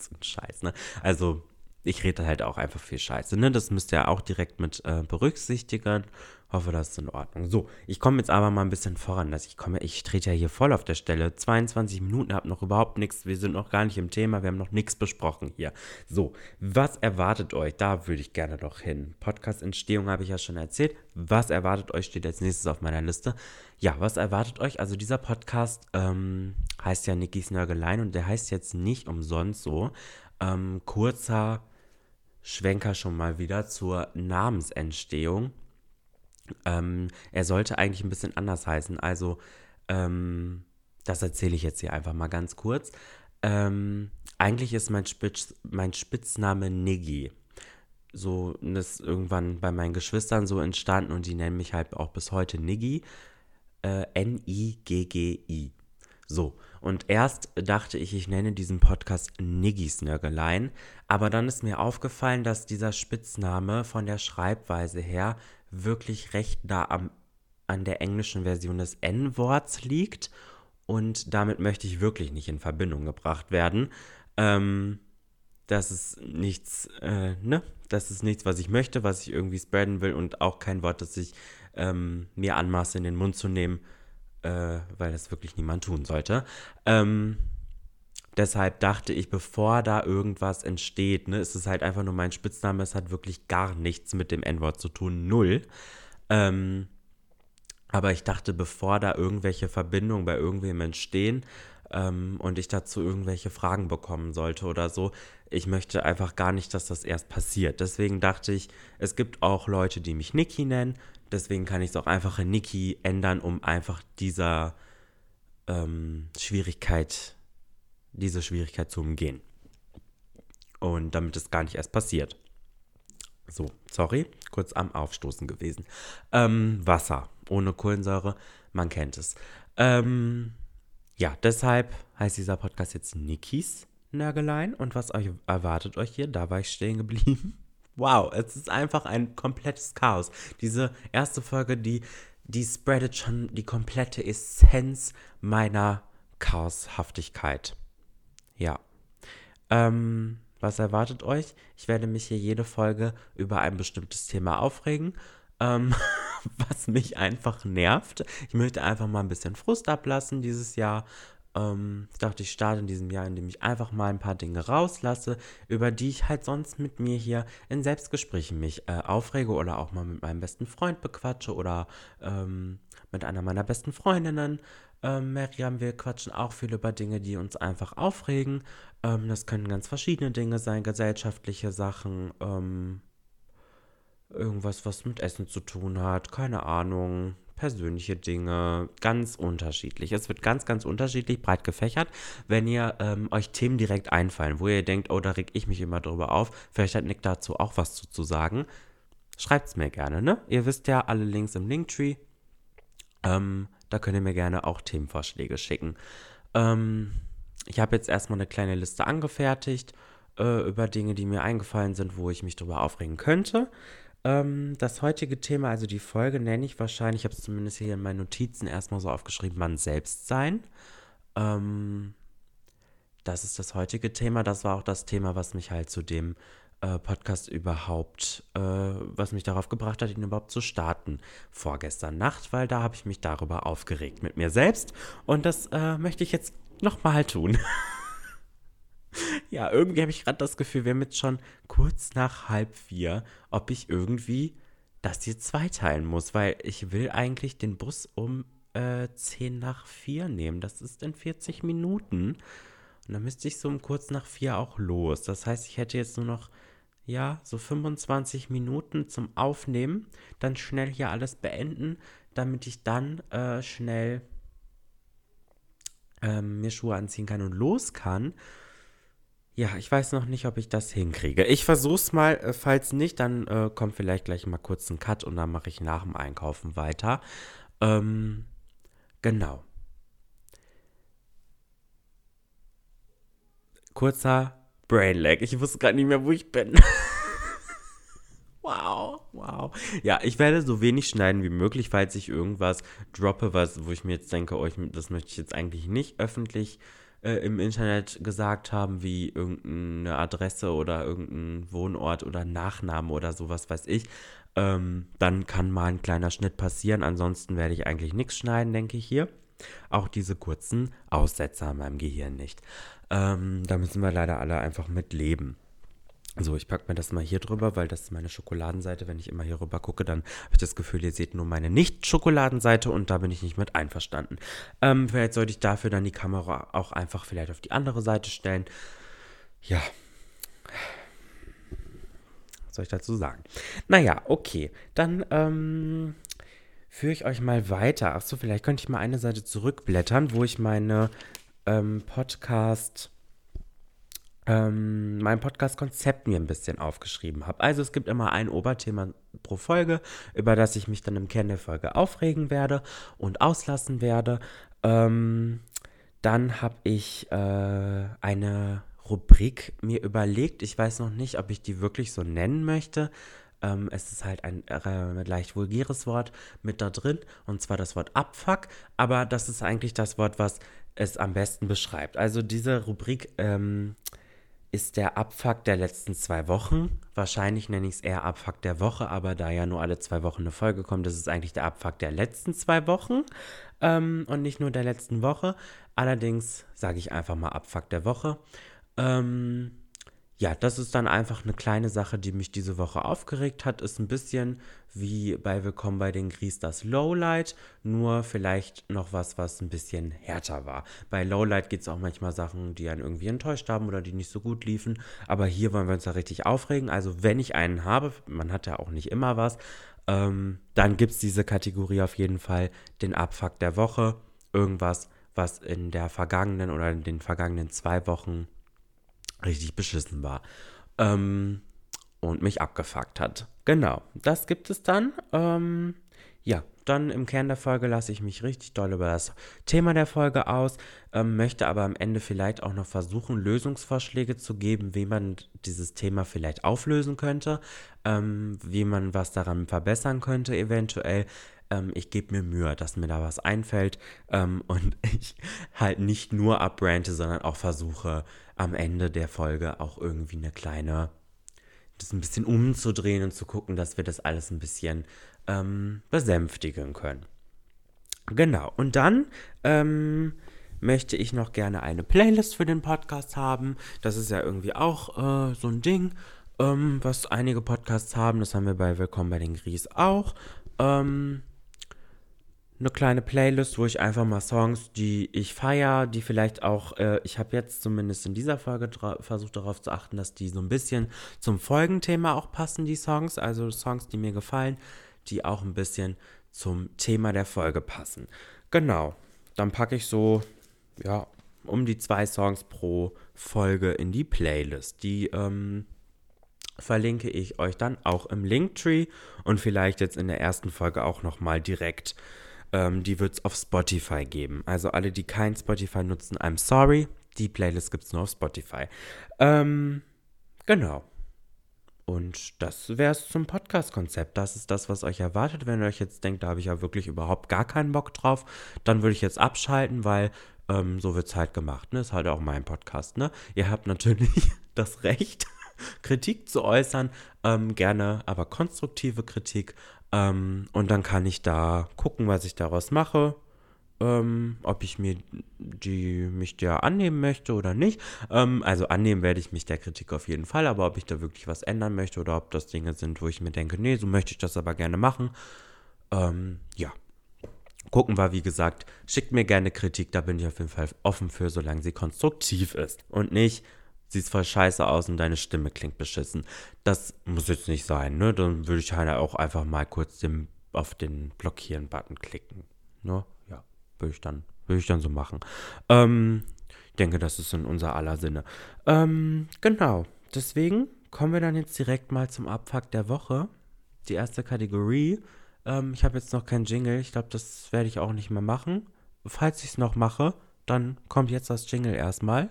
so ein Scheiß, ne? Also, ich rede halt auch einfach viel Scheiße, ne? Das müsst ihr auch direkt mit äh, berücksichtigen. Hoffe, das ist in Ordnung. So, ich komme jetzt aber mal ein bisschen voran. Dass ich komme, ich trete ja hier voll auf der Stelle. 22 Minuten, habe noch überhaupt nichts. Wir sind noch gar nicht im Thema. Wir haben noch nichts besprochen hier. So, was erwartet euch? Da würde ich gerne noch hin. Podcast-Entstehung habe ich ja schon erzählt. Was erwartet euch? Steht als nächstes auf meiner Liste. Ja, was erwartet euch? Also, dieser Podcast ähm, heißt ja Nikis Nörgelein und der heißt jetzt nicht umsonst so. Ähm, kurzer Schwenker schon mal wieder zur Namensentstehung. Ähm, er sollte eigentlich ein bisschen anders heißen. Also, ähm, das erzähle ich jetzt hier einfach mal ganz kurz. Ähm, eigentlich ist mein, Spitz, mein Spitzname Niggi. So ist irgendwann bei meinen Geschwistern so entstanden und die nennen mich halt auch bis heute Niggi. Äh, N-I-G-G-I. So, und erst dachte ich, ich nenne diesen Podcast Niggis Nörgelein, aber dann ist mir aufgefallen, dass dieser Spitzname von der Schreibweise her wirklich recht nah am, an der englischen Version des N-Worts liegt und damit möchte ich wirklich nicht in Verbindung gebracht werden. Ähm, das ist nichts, äh, ne? Das ist nichts, was ich möchte, was ich irgendwie spreaden will und auch kein Wort, das ich ähm, mir anmaße, in den Mund zu nehmen, äh, weil das wirklich niemand tun sollte. Ähm, deshalb dachte ich, bevor da irgendwas entsteht, ne, ist es halt einfach nur mein Spitzname. Es hat wirklich gar nichts mit dem N-Wort zu tun. Null. Ähm, aber ich dachte, bevor da irgendwelche Verbindungen bei irgendwem entstehen ähm, und ich dazu irgendwelche Fragen bekommen sollte oder so, ich möchte einfach gar nicht, dass das erst passiert. Deswegen dachte ich, es gibt auch Leute, die mich Niki nennen. Deswegen kann ich es auch einfach in Niki ändern, um einfach dieser ähm, Schwierigkeit diese Schwierigkeit zu umgehen. Und damit es gar nicht erst passiert. So, sorry, kurz am Aufstoßen gewesen. Ähm, Wasser ohne Kohlensäure, man kennt es. Ähm, ja, deshalb heißt dieser Podcast jetzt Nikis Nörgelein. Und was euch erwartet euch hier? Da war ich stehen geblieben. Wow, es ist einfach ein komplettes Chaos. Diese erste Folge, die, die spreadet schon die komplette Essenz meiner Chaoshaftigkeit. Ja. Ähm, was erwartet euch? Ich werde mich hier jede Folge über ein bestimmtes Thema aufregen, ähm, was mich einfach nervt. Ich möchte einfach mal ein bisschen Frust ablassen dieses Jahr. Ähm, ich dachte, ich starte in diesem Jahr, indem ich einfach mal ein paar Dinge rauslasse, über die ich halt sonst mit mir hier in Selbstgesprächen mich äh, aufrege oder auch mal mit meinem besten Freund bequatsche oder ähm, mit einer meiner besten Freundinnen. Ähm, Miriam, wir quatschen auch viel über Dinge, die uns einfach aufregen. Ähm, das können ganz verschiedene Dinge sein, gesellschaftliche Sachen, ähm, irgendwas, was mit Essen zu tun hat, keine Ahnung, persönliche Dinge, ganz unterschiedlich. Es wird ganz, ganz unterschiedlich, breit gefächert. Wenn ihr ähm, euch Themen direkt einfallen, wo ihr denkt, oh, da reg ich mich immer drüber auf, vielleicht hat Nick dazu auch was zu, zu sagen, schreibt es mir gerne, ne? Ihr wisst ja, alle Links im Linktree. Ähm, da könnt ihr mir gerne auch Themenvorschläge schicken. Ähm, ich habe jetzt erstmal eine kleine Liste angefertigt äh, über Dinge, die mir eingefallen sind, wo ich mich drüber aufregen könnte. Ähm, das heutige Thema, also die Folge, nenne ich wahrscheinlich, ich habe es zumindest hier in meinen Notizen erstmal so aufgeschrieben, Mann selbst sein. Ähm, das ist das heutige Thema. Das war auch das Thema, was mich halt zu dem äh, Podcast überhaupt, äh, was mich darauf gebracht hat, ihn überhaupt zu starten vorgestern Nacht, weil da habe ich mich darüber aufgeregt mit mir selbst. Und das äh, möchte ich jetzt nochmal tun. Ja, irgendwie habe ich gerade das Gefühl, wir haben jetzt schon kurz nach halb vier, ob ich irgendwie das hier zweiteilen muss, weil ich will eigentlich den Bus um äh, 10 nach 4 nehmen. Das ist in 40 Minuten. Und dann müsste ich so um kurz nach 4 auch los. Das heißt, ich hätte jetzt nur noch, ja, so 25 Minuten zum Aufnehmen. Dann schnell hier alles beenden, damit ich dann äh, schnell ähm, mir Schuhe anziehen kann und los kann. Ja, ich weiß noch nicht, ob ich das hinkriege. Ich versuch's mal. Äh, falls nicht, dann äh, kommt vielleicht gleich mal kurz ein Cut und dann mache ich nach dem Einkaufen weiter. Ähm, genau. Kurzer Brainlag. Ich wusste gerade nicht mehr, wo ich bin. wow, wow. Ja, ich werde so wenig schneiden wie möglich, falls ich irgendwas droppe, was, wo ich mir jetzt denke, oh, ich, das möchte ich jetzt eigentlich nicht öffentlich äh, im Internet gesagt haben, wie irgendeine Adresse oder irgendein Wohnort oder Nachname oder sowas weiß ich, ähm, dann kann mal ein kleiner Schnitt passieren. Ansonsten werde ich eigentlich nichts schneiden, denke ich hier. Auch diese kurzen Aussetzer in meinem Gehirn nicht. Ähm, da müssen wir leider alle einfach mit leben. So, ich packe mir das mal hier drüber, weil das ist meine Schokoladenseite. Wenn ich immer hier rüber gucke, dann habe ich das Gefühl, ihr seht nur meine Nicht-Schokoladenseite und da bin ich nicht mit einverstanden. Ähm, vielleicht sollte ich dafür dann die Kamera auch einfach vielleicht auf die andere Seite stellen. Ja. Was soll ich dazu sagen? Naja, okay. Dann ähm, führe ich euch mal weiter. Achso, vielleicht könnte ich mal eine Seite zurückblättern, wo ich meine ähm, Podcast- ähm, mein Podcast-Konzept mir ein bisschen aufgeschrieben habe. Also es gibt immer ein Oberthema pro Folge, über das ich mich dann im Kern der Folge aufregen werde und auslassen werde. Ähm, dann habe ich äh, eine Rubrik mir überlegt. Ich weiß noch nicht, ob ich die wirklich so nennen möchte. Ähm, es ist halt ein äh, leicht vulgäres Wort mit da drin, und zwar das Wort Abfuck. Aber das ist eigentlich das Wort, was es am besten beschreibt. Also diese Rubrik ähm, ist der Abfuck der letzten zwei Wochen. Wahrscheinlich nenne ich es eher Abfuck der Woche, aber da ja nur alle zwei Wochen eine Folge kommt, ist es eigentlich der Abfuck der letzten zwei Wochen ähm, und nicht nur der letzten Woche. Allerdings sage ich einfach mal Abfuck der Woche. Ähm, ja, das ist dann einfach eine kleine Sache, die mich diese Woche aufgeregt hat. Ist ein bisschen wie bei Willkommen bei den Gries das Lowlight, nur vielleicht noch was, was ein bisschen härter war. Bei Lowlight geht es auch manchmal Sachen, die einen irgendwie enttäuscht haben oder die nicht so gut liefen. Aber hier wollen wir uns da richtig aufregen. Also wenn ich einen habe, man hat ja auch nicht immer was, ähm, dann gibt es diese Kategorie auf jeden Fall, den Abfuck der Woche. Irgendwas, was in der vergangenen oder in den vergangenen zwei Wochen richtig beschissen war. Ähm, und mich abgefuckt hat. Genau, das gibt es dann. Ähm, ja, dann im Kern der Folge lasse ich mich richtig doll über das Thema der Folge aus, ähm, möchte aber am Ende vielleicht auch noch versuchen, Lösungsvorschläge zu geben, wie man dieses Thema vielleicht auflösen könnte, ähm, wie man was daran verbessern könnte eventuell. Ähm, ich gebe mir Mühe, dass mir da was einfällt ähm, und ich halt nicht nur abbrante, sondern auch versuche am Ende der Folge auch irgendwie eine kleine, das ein bisschen umzudrehen und zu gucken, dass wir das alles ein bisschen ähm, besänftigen können. Genau, und dann ähm, möchte ich noch gerne eine Playlist für den Podcast haben. Das ist ja irgendwie auch äh, so ein Ding, ähm, was einige Podcasts haben. Das haben wir bei Willkommen bei den Gries auch. Ähm, eine kleine Playlist, wo ich einfach mal Songs, die ich feiere, die vielleicht auch, äh, ich habe jetzt zumindest in dieser Folge versucht darauf zu achten, dass die so ein bisschen zum Folgenthema auch passen, die Songs. Also Songs, die mir gefallen, die auch ein bisschen zum Thema der Folge passen. Genau, dann packe ich so, ja, um die zwei Songs pro Folge in die Playlist. Die ähm, verlinke ich euch dann auch im Linktree und vielleicht jetzt in der ersten Folge auch nochmal direkt ähm, die wird es auf Spotify geben. Also alle, die kein Spotify nutzen, I'm sorry. Die Playlist gibt es nur auf Spotify. Ähm, genau. Und das wäre es zum Podcast-Konzept. Das ist das, was euch erwartet. Wenn ihr euch jetzt denkt, da habe ich ja wirklich überhaupt gar keinen Bock drauf, dann würde ich jetzt abschalten, weil ähm, so wird es halt gemacht. Ne? Ist halt auch mein Podcast. Ne? Ihr habt natürlich das Recht, Kritik zu äußern. Ähm, gerne, aber konstruktive Kritik. Ähm, und dann kann ich da gucken, was ich daraus mache. Ähm, ob ich mir die, mich der annehmen möchte oder nicht. Ähm, also annehmen werde ich mich der Kritik auf jeden Fall, aber ob ich da wirklich was ändern möchte oder ob das Dinge sind, wo ich mir denke, nee, so möchte ich das aber gerne machen. Ähm, ja. Gucken wir, wie gesagt, schickt mir gerne Kritik, da bin ich auf jeden Fall offen für, solange sie konstruktiv ist. Und nicht, siehst voll scheiße aus und deine Stimme klingt beschissen. Das muss jetzt nicht sein, ne? Dann würde ich halt auch einfach mal kurz den, auf den Blockieren-Button klicken. Ne? Ja, würde ich dann, ich dann so machen. Ähm, ich denke, das ist in unser aller Sinne. Ähm, genau. Deswegen kommen wir dann jetzt direkt mal zum Abfuck der Woche. Die erste Kategorie. Ähm, ich habe jetzt noch keinen Jingle. Ich glaube, das werde ich auch nicht mehr machen. Falls ich es noch mache, dann kommt jetzt das Jingle erstmal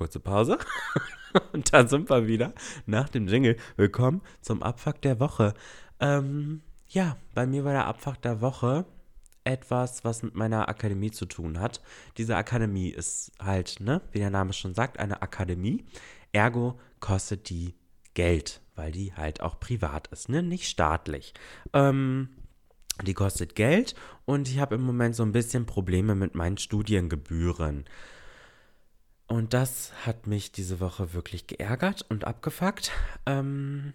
kurze Pause. und dann sind wir wieder nach dem Jingle. Willkommen zum Abfuck der Woche. Ähm, ja, bei mir war der Abfuck der Woche etwas, was mit meiner Akademie zu tun hat. Diese Akademie ist halt, ne, wie der Name schon sagt, eine Akademie. Ergo kostet die Geld, weil die halt auch privat ist, ne, nicht staatlich. Ähm, die kostet Geld und ich habe im Moment so ein bisschen Probleme mit meinen Studiengebühren. Und das hat mich diese Woche wirklich geärgert und abgefuckt, ähm,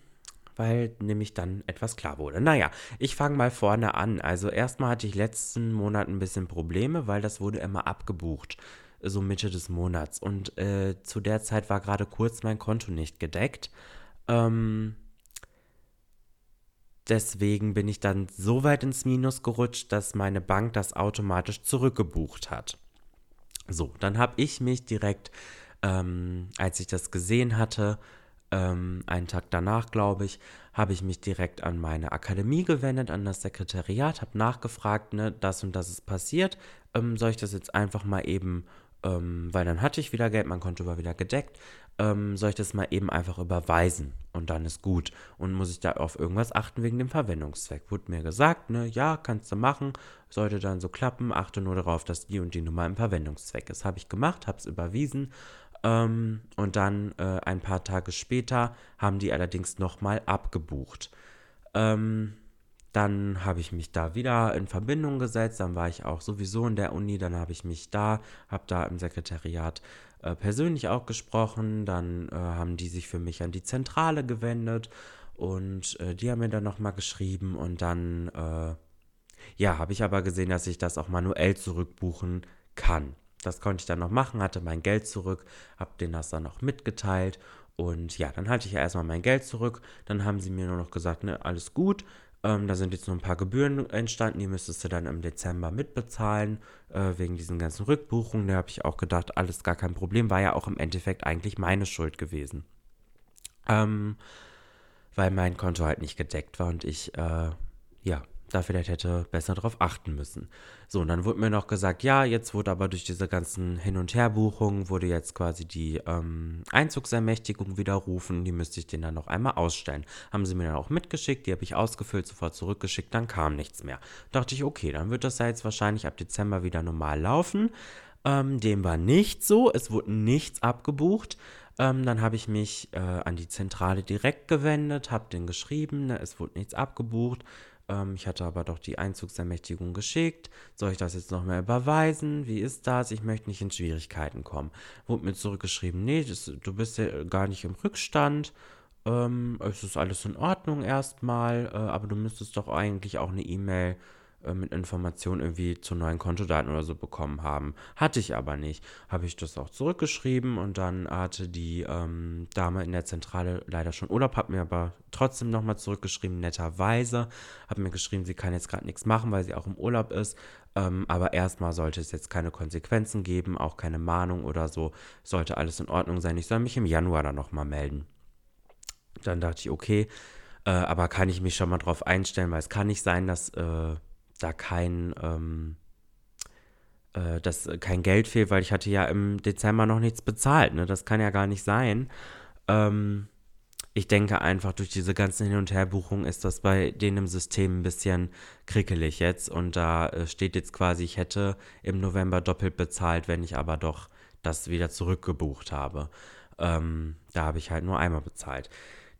weil nämlich dann etwas klar wurde. Naja, ich fange mal vorne an. Also erstmal hatte ich letzten Monat ein bisschen Probleme, weil das wurde immer abgebucht, so Mitte des Monats. Und äh, zu der Zeit war gerade kurz mein Konto nicht gedeckt. Ähm, deswegen bin ich dann so weit ins Minus gerutscht, dass meine Bank das automatisch zurückgebucht hat. So, dann habe ich mich direkt, ähm, als ich das gesehen hatte, ähm, einen Tag danach, glaube ich, habe ich mich direkt an meine Akademie gewendet, an das Sekretariat, habe nachgefragt, ne, das und das ist passiert. Ähm, soll ich das jetzt einfach mal eben, ähm, weil dann hatte ich wieder Geld, mein Konto war wieder gedeckt, ähm, soll ich das mal eben einfach überweisen und dann ist gut. Und muss ich da auf irgendwas achten wegen dem Verwendungszweck? Wurde mir gesagt, ne, ja, kannst du machen, sollte dann so klappen, achte nur darauf, dass die und die Nummer im Verwendungszweck ist. Habe ich gemacht, habe es überwiesen ähm, und dann äh, ein paar Tage später haben die allerdings nochmal abgebucht. Ähm, dann habe ich mich da wieder in Verbindung gesetzt, dann war ich auch sowieso in der Uni, dann habe ich mich da, habe da im Sekretariat äh, persönlich auch gesprochen, dann äh, haben die sich für mich an die Zentrale gewendet und äh, die haben mir dann nochmal geschrieben und dann, äh, ja, habe ich aber gesehen, dass ich das auch manuell zurückbuchen kann. Das konnte ich dann noch machen, hatte mein Geld zurück, habe denen das dann noch mitgeteilt und ja, dann hatte ich ja erstmal mein Geld zurück. Dann haben sie mir nur noch gesagt, ne, alles gut, ähm, da sind jetzt noch ein paar Gebühren entstanden, die müsstest du dann im Dezember mitbezahlen, äh, wegen diesen ganzen Rückbuchungen. Da habe ich auch gedacht, alles gar kein Problem, war ja auch im Endeffekt eigentlich meine Schuld gewesen. Ähm, weil mein Konto halt nicht gedeckt war und ich, äh, ja, da vielleicht hätte besser drauf achten müssen. So, und dann wurde mir noch gesagt, ja, jetzt wurde aber durch diese ganzen Hin- und Herbuchungen, wurde jetzt quasi die ähm, Einzugsermächtigung widerrufen, die müsste ich denen dann noch einmal ausstellen. Haben sie mir dann auch mitgeschickt, die habe ich ausgefüllt, sofort zurückgeschickt, dann kam nichts mehr. Dachte ich, okay, dann wird das ja jetzt wahrscheinlich ab Dezember wieder normal laufen. Ähm, dem war nicht so, es wurde nichts abgebucht. Ähm, dann habe ich mich äh, an die Zentrale direkt gewendet, habe den geschrieben, ne, es wurde nichts abgebucht. Ähm, ich hatte aber doch die Einzugsermächtigung geschickt. Soll ich das jetzt noch mal überweisen? Wie ist das? Ich möchte nicht in Schwierigkeiten kommen. Wurde mir zurückgeschrieben, nee, das, du bist ja gar nicht im Rückstand. Ähm, es ist alles in Ordnung erstmal, äh, aber du müsstest doch eigentlich auch eine E-Mail äh, mit Informationen irgendwie zu neuen Kontodaten oder so bekommen haben. Hatte ich aber nicht. Habe ich das auch zurückgeschrieben und dann hatte die ähm, Dame in der Zentrale leider schon Urlaub, hat mir aber trotzdem nochmal zurückgeschrieben, netterweise. Hat mir geschrieben, sie kann jetzt gerade nichts machen, weil sie auch im Urlaub ist. Ähm, aber erstmal sollte es jetzt keine Konsequenzen geben, auch keine Mahnung oder so. Sollte alles in Ordnung sein. Ich soll mich im Januar dann nochmal melden. Dann dachte ich, okay, äh, aber kann ich mich schon mal drauf einstellen, weil es kann nicht sein, dass äh, da kein, ähm, äh, dass kein Geld fehlt, weil ich hatte ja im Dezember noch nichts bezahlt. Ne? Das kann ja gar nicht sein. Ähm, ich denke einfach, durch diese ganzen Hin- und Herbuchungen ist das bei denen im System ein bisschen krickelig jetzt. Und da äh, steht jetzt quasi, ich hätte im November doppelt bezahlt, wenn ich aber doch das wieder zurückgebucht habe. Ähm, da habe ich halt nur einmal bezahlt.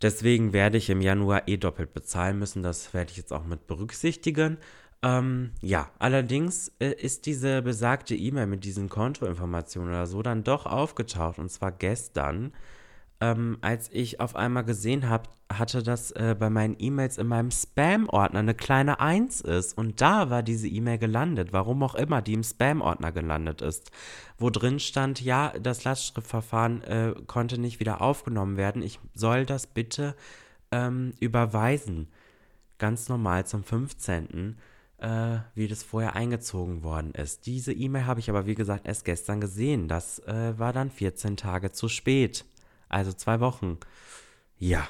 Deswegen werde ich im Januar eh doppelt bezahlen müssen. Das werde ich jetzt auch mit berücksichtigen. Ähm, ja, allerdings äh, ist diese besagte E-Mail mit diesen Kontoinformationen oder so dann doch aufgetaucht. Und zwar gestern, ähm, als ich auf einmal gesehen habe, hatte, dass äh, bei meinen E-Mails in meinem Spam-Ordner eine kleine 1 ist. Und da war diese E-Mail gelandet, warum auch immer die im Spam-Ordner gelandet ist. Wo drin stand, ja, das Lastschriftverfahren äh, konnte nicht wieder aufgenommen werden. Ich soll das bitte ähm, überweisen. Ganz normal zum 15 äh, wie das vorher eingezogen worden ist. Diese E-Mail habe ich aber, wie gesagt, erst gestern gesehen. Das äh, war dann 14 Tage zu spät. Also zwei Wochen. Ja,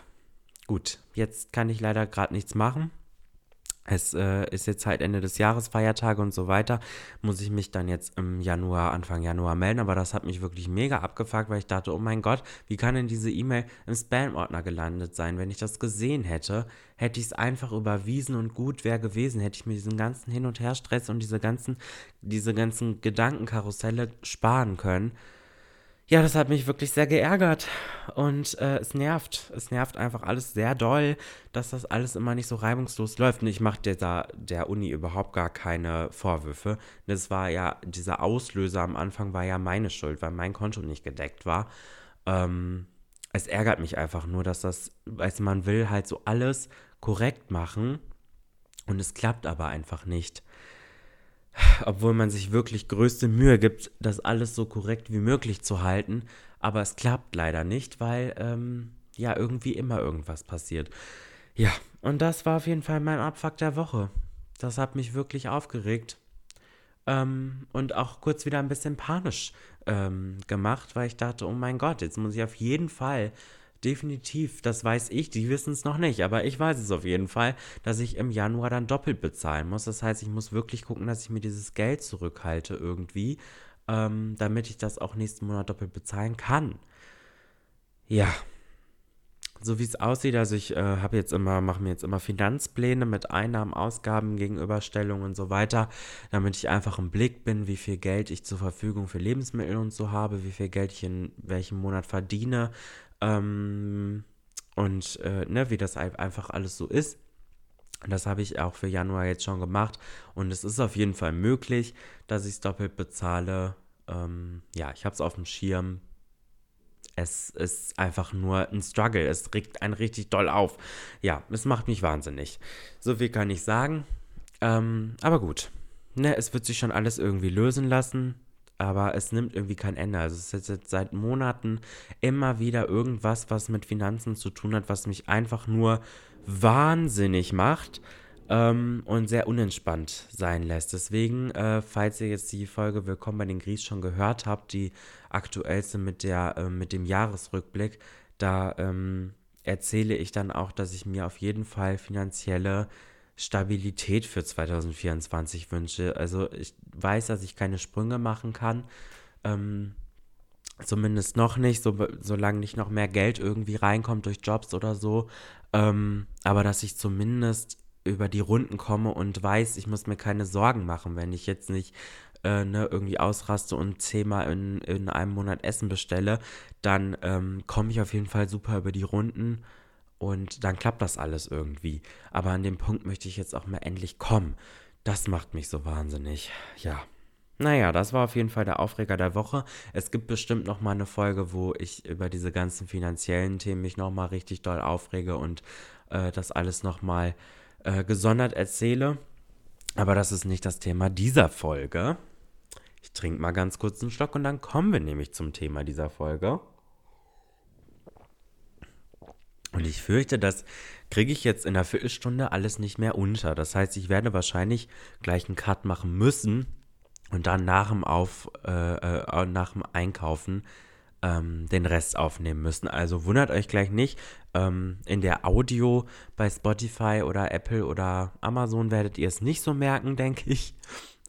gut. Jetzt kann ich leider gerade nichts machen. Es äh, ist jetzt halt Ende des Jahres, Feiertage und so weiter. Muss ich mich dann jetzt im Januar, Anfang Januar melden. Aber das hat mich wirklich mega abgefuckt, weil ich dachte, oh mein Gott, wie kann denn diese E-Mail im Spam-Ordner gelandet sein? Wenn ich das gesehen hätte, hätte ich es einfach überwiesen und gut wäre gewesen. Hätte ich mir diesen ganzen Hin- und Her-Stress und diese ganzen, diese ganzen Gedankenkarusselle sparen können. Ja, das hat mich wirklich sehr geärgert und äh, es nervt. Es nervt einfach alles sehr doll, dass das alles immer nicht so reibungslos läuft. Und ich mache der, der Uni überhaupt gar keine Vorwürfe. Das war ja, dieser Auslöser am Anfang war ja meine Schuld, weil mein Konto nicht gedeckt war. Ähm, es ärgert mich einfach nur, dass das, weiß man will halt so alles korrekt machen und es klappt aber einfach nicht obwohl man sich wirklich größte Mühe gibt, das alles so korrekt wie möglich zu halten. Aber es klappt leider nicht, weil ähm, ja irgendwie immer irgendwas passiert. Ja, und das war auf jeden Fall mein Abfuck der Woche. Das hat mich wirklich aufgeregt. Ähm, und auch kurz wieder ein bisschen panisch ähm, gemacht, weil ich dachte, oh mein Gott, jetzt muss ich auf jeden Fall definitiv, das weiß ich, die wissen es noch nicht, aber ich weiß es auf jeden Fall, dass ich im Januar dann doppelt bezahlen muss. Das heißt, ich muss wirklich gucken, dass ich mir dieses Geld zurückhalte irgendwie, ähm, damit ich das auch nächsten Monat doppelt bezahlen kann. Ja. So wie es aussieht, also ich äh, habe jetzt immer, mache mir jetzt immer Finanzpläne mit Einnahmen, Ausgaben, Gegenüberstellungen und so weiter, damit ich einfach im Blick bin, wie viel Geld ich zur Verfügung für Lebensmittel und so habe, wie viel Geld ich in welchem Monat verdiene, ähm, und äh, ne, wie das einfach alles so ist. Das habe ich auch für Januar jetzt schon gemacht. Und es ist auf jeden Fall möglich, dass ich es doppelt bezahle. Ähm, ja, ich habe es auf dem Schirm. Es ist einfach nur ein Struggle. Es regt einen richtig doll auf. Ja, es macht mich wahnsinnig. So viel kann ich sagen. Ähm, aber gut. Ne, es wird sich schon alles irgendwie lösen lassen aber es nimmt irgendwie kein Ende. Also es ist jetzt seit Monaten immer wieder irgendwas, was mit Finanzen zu tun hat, was mich einfach nur wahnsinnig macht ähm, und sehr unentspannt sein lässt. Deswegen, äh, falls ihr jetzt die Folge Willkommen bei den Gries schon gehört habt, die aktuellste mit, der, äh, mit dem Jahresrückblick, da ähm, erzähle ich dann auch, dass ich mir auf jeden Fall finanzielle Stabilität für 2024 wünsche. Also ich weiß, dass ich keine Sprünge machen kann. Ähm, zumindest noch nicht, so, solange nicht noch mehr Geld irgendwie reinkommt durch Jobs oder so. Ähm, aber dass ich zumindest über die Runden komme und weiß, ich muss mir keine Sorgen machen, wenn ich jetzt nicht äh, ne, irgendwie ausraste und zehnmal in, in einem Monat Essen bestelle, dann ähm, komme ich auf jeden Fall super über die Runden und dann klappt das alles irgendwie. Aber an dem Punkt möchte ich jetzt auch mal endlich kommen. Das macht mich so wahnsinnig. Ja. Naja, das war auf jeden Fall der Aufreger der Woche. Es gibt bestimmt noch mal eine Folge, wo ich über diese ganzen finanziellen Themen mich noch mal richtig doll aufrege und äh, das alles noch mal äh, gesondert erzähle. Aber das ist nicht das Thema dieser Folge. Ich trinke mal ganz kurz einen Schluck und dann kommen wir nämlich zum Thema dieser Folge. Und ich fürchte, das kriege ich jetzt in einer Viertelstunde alles nicht mehr unter. Das heißt, ich werde wahrscheinlich gleich einen Cut machen müssen und dann nach dem, Auf, äh, äh, nach dem Einkaufen ähm, den Rest aufnehmen müssen. Also wundert euch gleich nicht. Ähm, in der Audio bei Spotify oder Apple oder Amazon werdet ihr es nicht so merken, denke ich.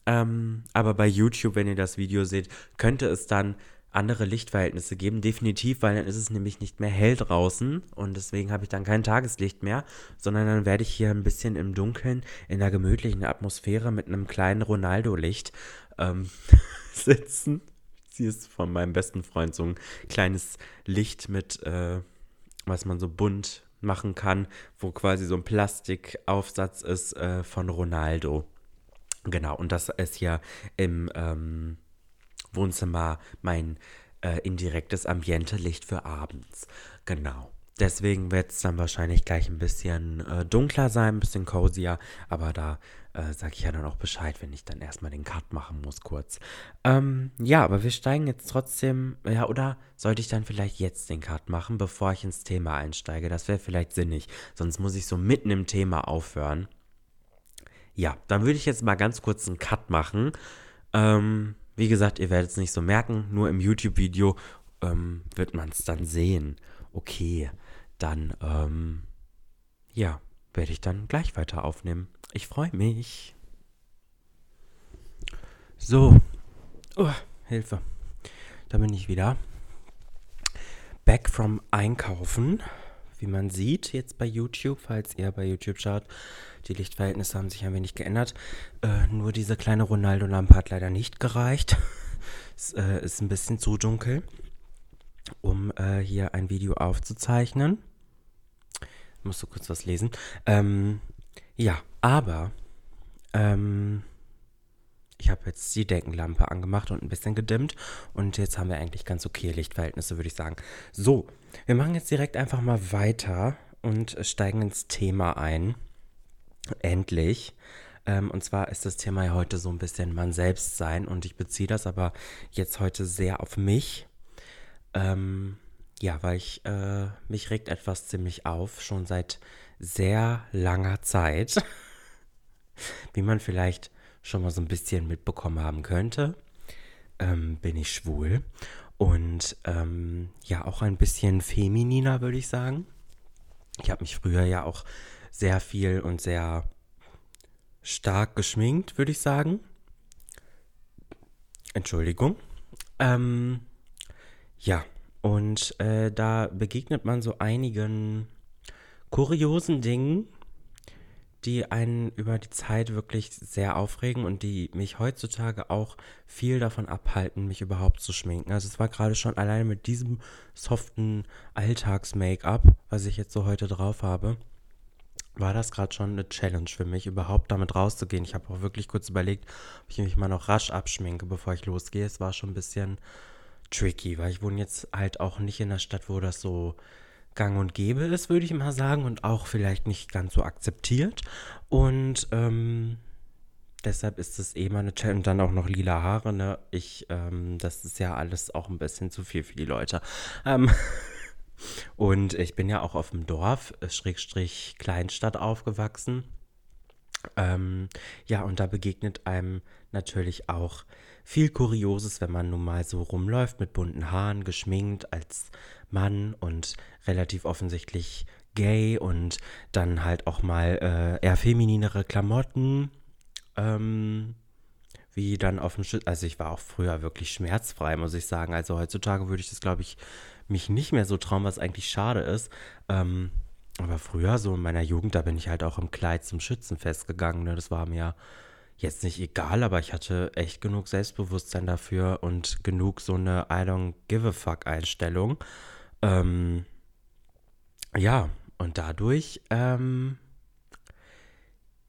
Ähm, aber bei YouTube, wenn ihr das Video seht, könnte es dann andere Lichtverhältnisse geben, definitiv, weil dann ist es nämlich nicht mehr hell draußen und deswegen habe ich dann kein Tageslicht mehr, sondern dann werde ich hier ein bisschen im Dunkeln in der gemütlichen Atmosphäre mit einem kleinen Ronaldo-Licht ähm, sitzen. Sie ist von meinem besten Freund so ein kleines Licht mit, äh, was man so bunt machen kann, wo quasi so ein Plastikaufsatz ist äh, von Ronaldo. Genau, und das ist ja im ähm, Wohnzimmer mein äh, indirektes Ambiente-Licht für abends. Genau. Deswegen wird es dann wahrscheinlich gleich ein bisschen äh, dunkler sein, ein bisschen cozier, aber da äh, sage ich ja dann auch Bescheid, wenn ich dann erstmal den Cut machen muss, kurz. Ähm, ja, aber wir steigen jetzt trotzdem, ja, oder sollte ich dann vielleicht jetzt den Cut machen, bevor ich ins Thema einsteige? Das wäre vielleicht sinnig, sonst muss ich so mitten im Thema aufhören. Ja, dann würde ich jetzt mal ganz kurz einen Cut machen. Ähm, wie gesagt, ihr werdet es nicht so merken, nur im YouTube-Video ähm, wird man es dann sehen. Okay, dann, ähm, ja, werde ich dann gleich weiter aufnehmen. Ich freue mich. So. Oh, Hilfe. Da bin ich wieder. Back from Einkaufen. Wie man sieht jetzt bei YouTube, falls ihr bei YouTube schaut, die Lichtverhältnisse haben sich ein wenig geändert. Äh, nur diese kleine Ronaldo-Lampe hat leider nicht gereicht. es äh, ist ein bisschen zu dunkel, um äh, hier ein Video aufzuzeichnen. Ich muss so kurz was lesen. Ähm, ja, aber ähm, ich habe jetzt die Deckenlampe angemacht und ein bisschen gedimmt und jetzt haben wir eigentlich ganz okay Lichtverhältnisse, würde ich sagen. So, wir machen jetzt direkt einfach mal weiter und steigen ins Thema ein. Endlich. Ähm, und zwar ist das Thema ja heute so ein bisschen man selbst sein und ich beziehe das aber jetzt heute sehr auf mich. Ähm, ja, weil ich, äh, mich regt etwas ziemlich auf, schon seit sehr langer Zeit. Wie man vielleicht schon mal so ein bisschen mitbekommen haben könnte, ähm, bin ich schwul. Und ähm, ja, auch ein bisschen femininer, würde ich sagen. Ich habe mich früher ja auch sehr viel und sehr stark geschminkt, würde ich sagen. Entschuldigung. Ähm, ja, und äh, da begegnet man so einigen kuriosen Dingen, die einen über die Zeit wirklich sehr aufregen und die mich heutzutage auch viel davon abhalten, mich überhaupt zu schminken. Also es war gerade schon alleine mit diesem soften Alltags-Make-up, was ich jetzt so heute drauf habe, war das gerade schon eine Challenge für mich, überhaupt damit rauszugehen. Ich habe auch wirklich kurz überlegt, ob ich mich mal noch rasch abschminke, bevor ich losgehe. Es war schon ein bisschen tricky, weil ich wohne jetzt halt auch nicht in der Stadt, wo das so gang und gäbe ist, würde ich mal sagen, und auch vielleicht nicht ganz so akzeptiert. Und ähm, deshalb ist es eh mal eine Challenge. Und dann auch noch lila Haare, ne? Ich, ähm, das ist ja alles auch ein bisschen zu viel für die Leute. Ähm, und ich bin ja auch auf dem Dorf, äh, Schrägstrich Kleinstadt aufgewachsen. Ähm, ja, und da begegnet einem natürlich auch viel Kurioses, wenn man nun mal so rumläuft mit bunten Haaren, geschminkt als Mann und relativ offensichtlich gay und dann halt auch mal äh, eher femininere Klamotten. Ähm, wie dann auf dem Schütz. Also ich war auch früher wirklich schmerzfrei, muss ich sagen. Also heutzutage würde ich das, glaube ich, mich nicht mehr so trauen, was eigentlich schade ist. Ähm, aber früher, so in meiner Jugend, da bin ich halt auch im Kleid zum Schützenfest gegangen. Ne? Das war mir jetzt nicht egal, aber ich hatte echt genug Selbstbewusstsein dafür und genug so eine I don't give a fuck Einstellung. Ähm, ja, und dadurch ähm,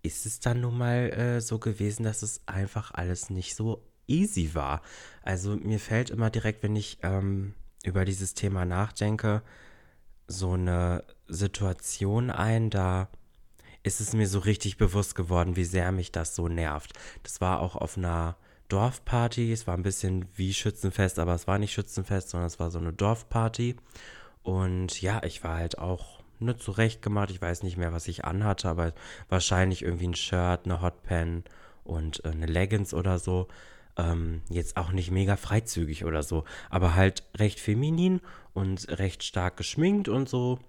ist es dann nun mal äh, so gewesen, dass es einfach alles nicht so easy war. Also mir fällt immer direkt, wenn ich ähm, über dieses Thema nachdenke, so eine Situation ein, da ist es mir so richtig bewusst geworden, wie sehr mich das so nervt. Das war auch auf einer Dorfparty. Es war ein bisschen wie Schützenfest, aber es war nicht Schützenfest, sondern es war so eine Dorfparty. Und ja, ich war halt auch nicht zurecht gemacht. Ich weiß nicht mehr, was ich anhatte, aber wahrscheinlich irgendwie ein Shirt, eine Hotpan und äh, eine Leggings oder so. Ähm, jetzt auch nicht mega freizügig oder so, aber halt recht feminin und recht stark geschminkt und so.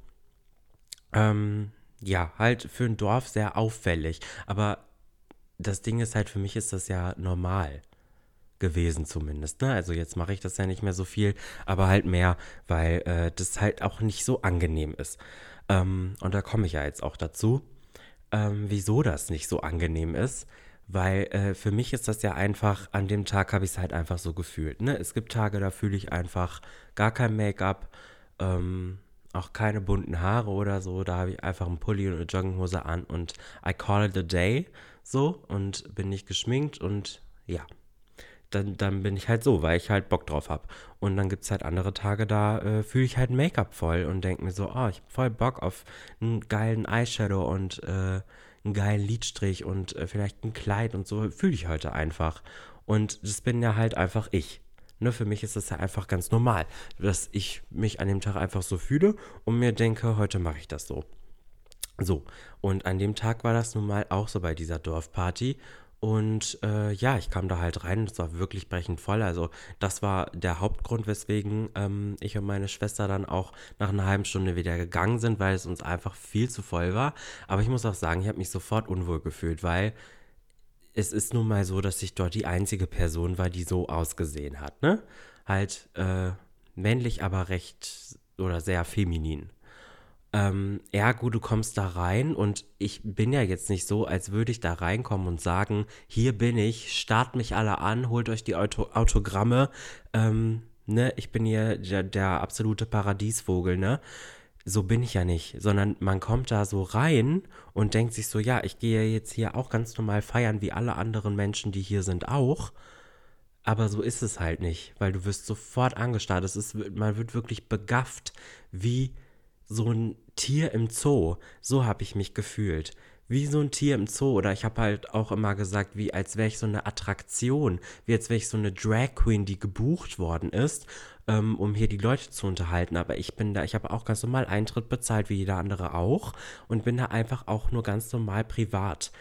Ähm, ja, halt für ein Dorf sehr auffällig. Aber das Ding ist halt, für mich ist das ja normal gewesen zumindest. Ne? Also jetzt mache ich das ja nicht mehr so viel, aber halt mehr, weil äh, das halt auch nicht so angenehm ist. Ähm, und da komme ich ja jetzt auch dazu, ähm, wieso das nicht so angenehm ist. Weil äh, für mich ist das ja einfach, an dem Tag habe ich es halt einfach so gefühlt. Ne? Es gibt Tage, da fühle ich einfach gar kein Make-up, ähm, auch keine bunten Haare oder so. Da habe ich einfach einen Pulli und eine Jogginghose an und I call it a day so und bin nicht geschminkt und ja dann, dann bin ich halt so, weil ich halt Bock drauf habe. Und dann gibt es halt andere Tage, da äh, fühle ich halt Make-up voll und denke mir so, oh, ich habe voll Bock auf einen geilen Eyeshadow und äh, einen geilen Lidstrich und äh, vielleicht ein Kleid und so fühle ich heute einfach. Und das bin ja halt einfach ich. Ne, für mich ist das ja einfach ganz normal, dass ich mich an dem Tag einfach so fühle und mir denke, heute mache ich das so. So, und an dem Tag war das nun mal auch so bei dieser Dorfparty. Und äh, ja, ich kam da halt rein, es war wirklich brechend voll. Also das war der Hauptgrund, weswegen ähm, ich und meine Schwester dann auch nach einer halben Stunde wieder gegangen sind, weil es uns einfach viel zu voll war. Aber ich muss auch sagen, ich habe mich sofort unwohl gefühlt, weil es ist nun mal so, dass ich dort die einzige Person war, die so ausgesehen hat. Ne? Halt äh, männlich, aber recht oder sehr feminin ähm, ergo, du kommst da rein und ich bin ja jetzt nicht so, als würde ich da reinkommen und sagen, hier bin ich, start mich alle an, holt euch die Auto Autogramme, ähm, ne, ich bin hier der, der absolute Paradiesvogel, ne. So bin ich ja nicht, sondern man kommt da so rein und denkt sich so, ja, ich gehe jetzt hier auch ganz normal feiern, wie alle anderen Menschen, die hier sind, auch. Aber so ist es halt nicht, weil du wirst sofort angestarrt. Es ist, man wird wirklich begafft, wie so ein Tier im Zoo. So habe ich mich gefühlt. Wie so ein Tier im Zoo. Oder ich habe halt auch immer gesagt, wie als wäre ich so eine Attraktion. Wie als wäre ich so eine Drag Queen, die gebucht worden ist, ähm, um hier die Leute zu unterhalten. Aber ich bin da, ich habe auch ganz normal Eintritt bezahlt, wie jeder andere auch. Und bin da einfach auch nur ganz normal privat.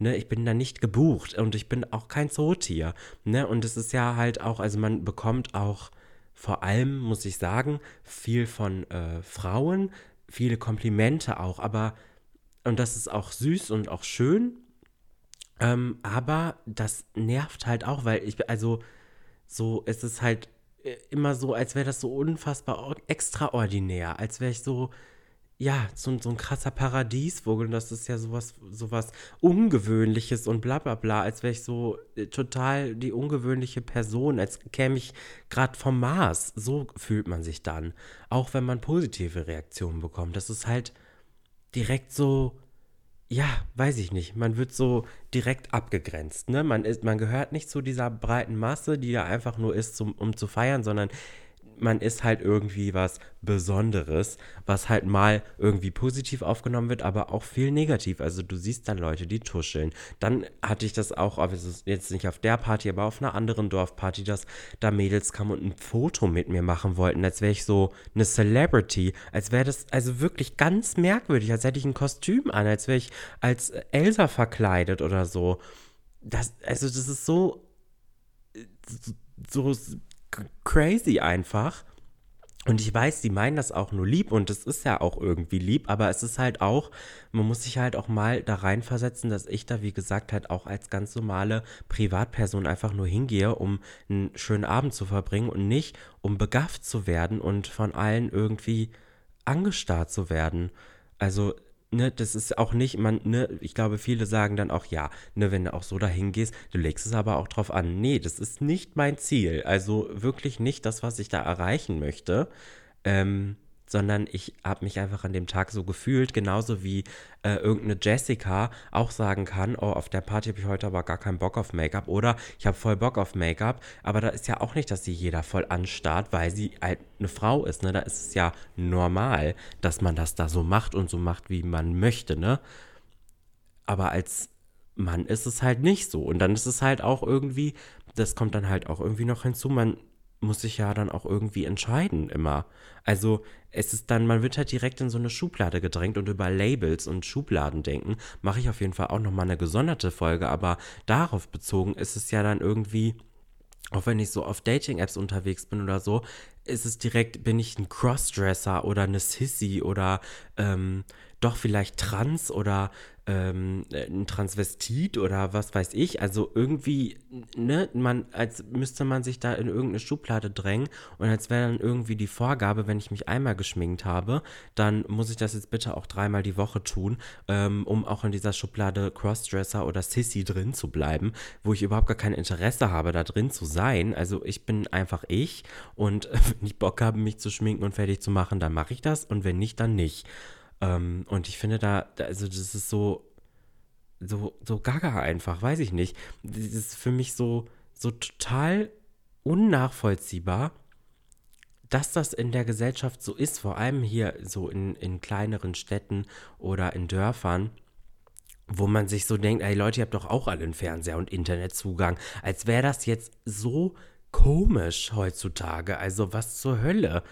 Ne, ich bin da nicht gebucht und ich bin auch kein Zootier. Ne? Und es ist ja halt auch, also man bekommt auch vor allem, muss ich sagen, viel von äh, Frauen, viele Komplimente auch, aber, und das ist auch süß und auch schön, ähm, aber das nervt halt auch, weil ich, also, so, es ist halt äh, immer so, als wäre das so unfassbar extraordinär, als wäre ich so, ja, so, so ein krasser Paradiesvogel. Und das ist ja sowas, sowas Ungewöhnliches und bla bla bla, als wäre ich so äh, total die ungewöhnliche Person, als käme ich gerade vom Mars. So fühlt man sich dann. Auch wenn man positive Reaktionen bekommt. Das ist halt direkt so, ja, weiß ich nicht. Man wird so direkt abgegrenzt. Ne? Man, ist, man gehört nicht zu dieser breiten Masse, die da einfach nur ist, zum, um zu feiern, sondern man ist halt irgendwie was Besonderes, was halt mal irgendwie positiv aufgenommen wird, aber auch viel negativ. Also du siehst dann Leute, die tuscheln. Dann hatte ich das auch, jetzt nicht auf der Party, aber auf einer anderen Dorfparty, dass da Mädels kamen und ein Foto mit mir machen wollten, als wäre ich so eine Celebrity, als wäre das also wirklich ganz merkwürdig, als hätte ich ein Kostüm an, als wäre ich als Elsa verkleidet oder so. Das, also das ist so so crazy einfach. Und ich weiß, die meinen das auch nur lieb und es ist ja auch irgendwie lieb, aber es ist halt auch, man muss sich halt auch mal da reinversetzen, dass ich da, wie gesagt, halt auch als ganz normale Privatperson einfach nur hingehe, um einen schönen Abend zu verbringen und nicht, um begafft zu werden und von allen irgendwie angestarrt zu werden. Also ne, das ist auch nicht, man, ne, ich glaube, viele sagen dann auch, ja, ne, wenn du auch so dahin gehst, du legst es aber auch drauf an. Nee, das ist nicht mein Ziel. Also wirklich nicht das, was ich da erreichen möchte. Ähm, sondern ich habe mich einfach an dem Tag so gefühlt, genauso wie äh, irgendeine Jessica auch sagen kann, oh, auf der Party habe ich heute aber gar keinen Bock auf Make-up oder ich habe voll Bock auf Make-up, aber da ist ja auch nicht, dass sie jeder voll anstarrt, weil sie halt eine Frau ist, ne? Da ist es ja normal, dass man das da so macht und so macht, wie man möchte, ne? Aber als Mann ist es halt nicht so. Und dann ist es halt auch irgendwie, das kommt dann halt auch irgendwie noch hinzu, man muss sich ja dann auch irgendwie entscheiden immer. Also es ist dann, man wird halt direkt in so eine Schublade gedrängt und über Labels und Schubladen denken, mache ich auf jeden Fall auch nochmal eine gesonderte Folge, aber darauf bezogen ist es ja dann irgendwie, auch wenn ich so auf Dating-Apps unterwegs bin oder so, ist es direkt, bin ich ein Crossdresser oder eine Sissy oder ähm, doch vielleicht trans oder ähm, ein Transvestit oder was weiß ich. Also irgendwie, ne, man, als müsste man sich da in irgendeine Schublade drängen und als wäre dann irgendwie die Vorgabe, wenn ich mich einmal geschminkt habe, dann muss ich das jetzt bitte auch dreimal die Woche tun, ähm, um auch in dieser Schublade Crossdresser oder Sissy drin zu bleiben, wo ich überhaupt gar kein Interesse habe, da drin zu sein. Also ich bin einfach ich und wenn ich Bock habe, mich zu schminken und fertig zu machen, dann mache ich das und wenn nicht, dann nicht. Ähm, und ich finde da, also das ist so, so, so gaga einfach, weiß ich nicht. Das ist für mich so, so total unnachvollziehbar, dass das in der Gesellschaft so ist, vor allem hier so in, in kleineren Städten oder in Dörfern, wo man sich so denkt, ey Leute, ihr habt doch auch alle einen Fernseher und Internetzugang. Als wäre das jetzt so komisch heutzutage. Also was zur Hölle?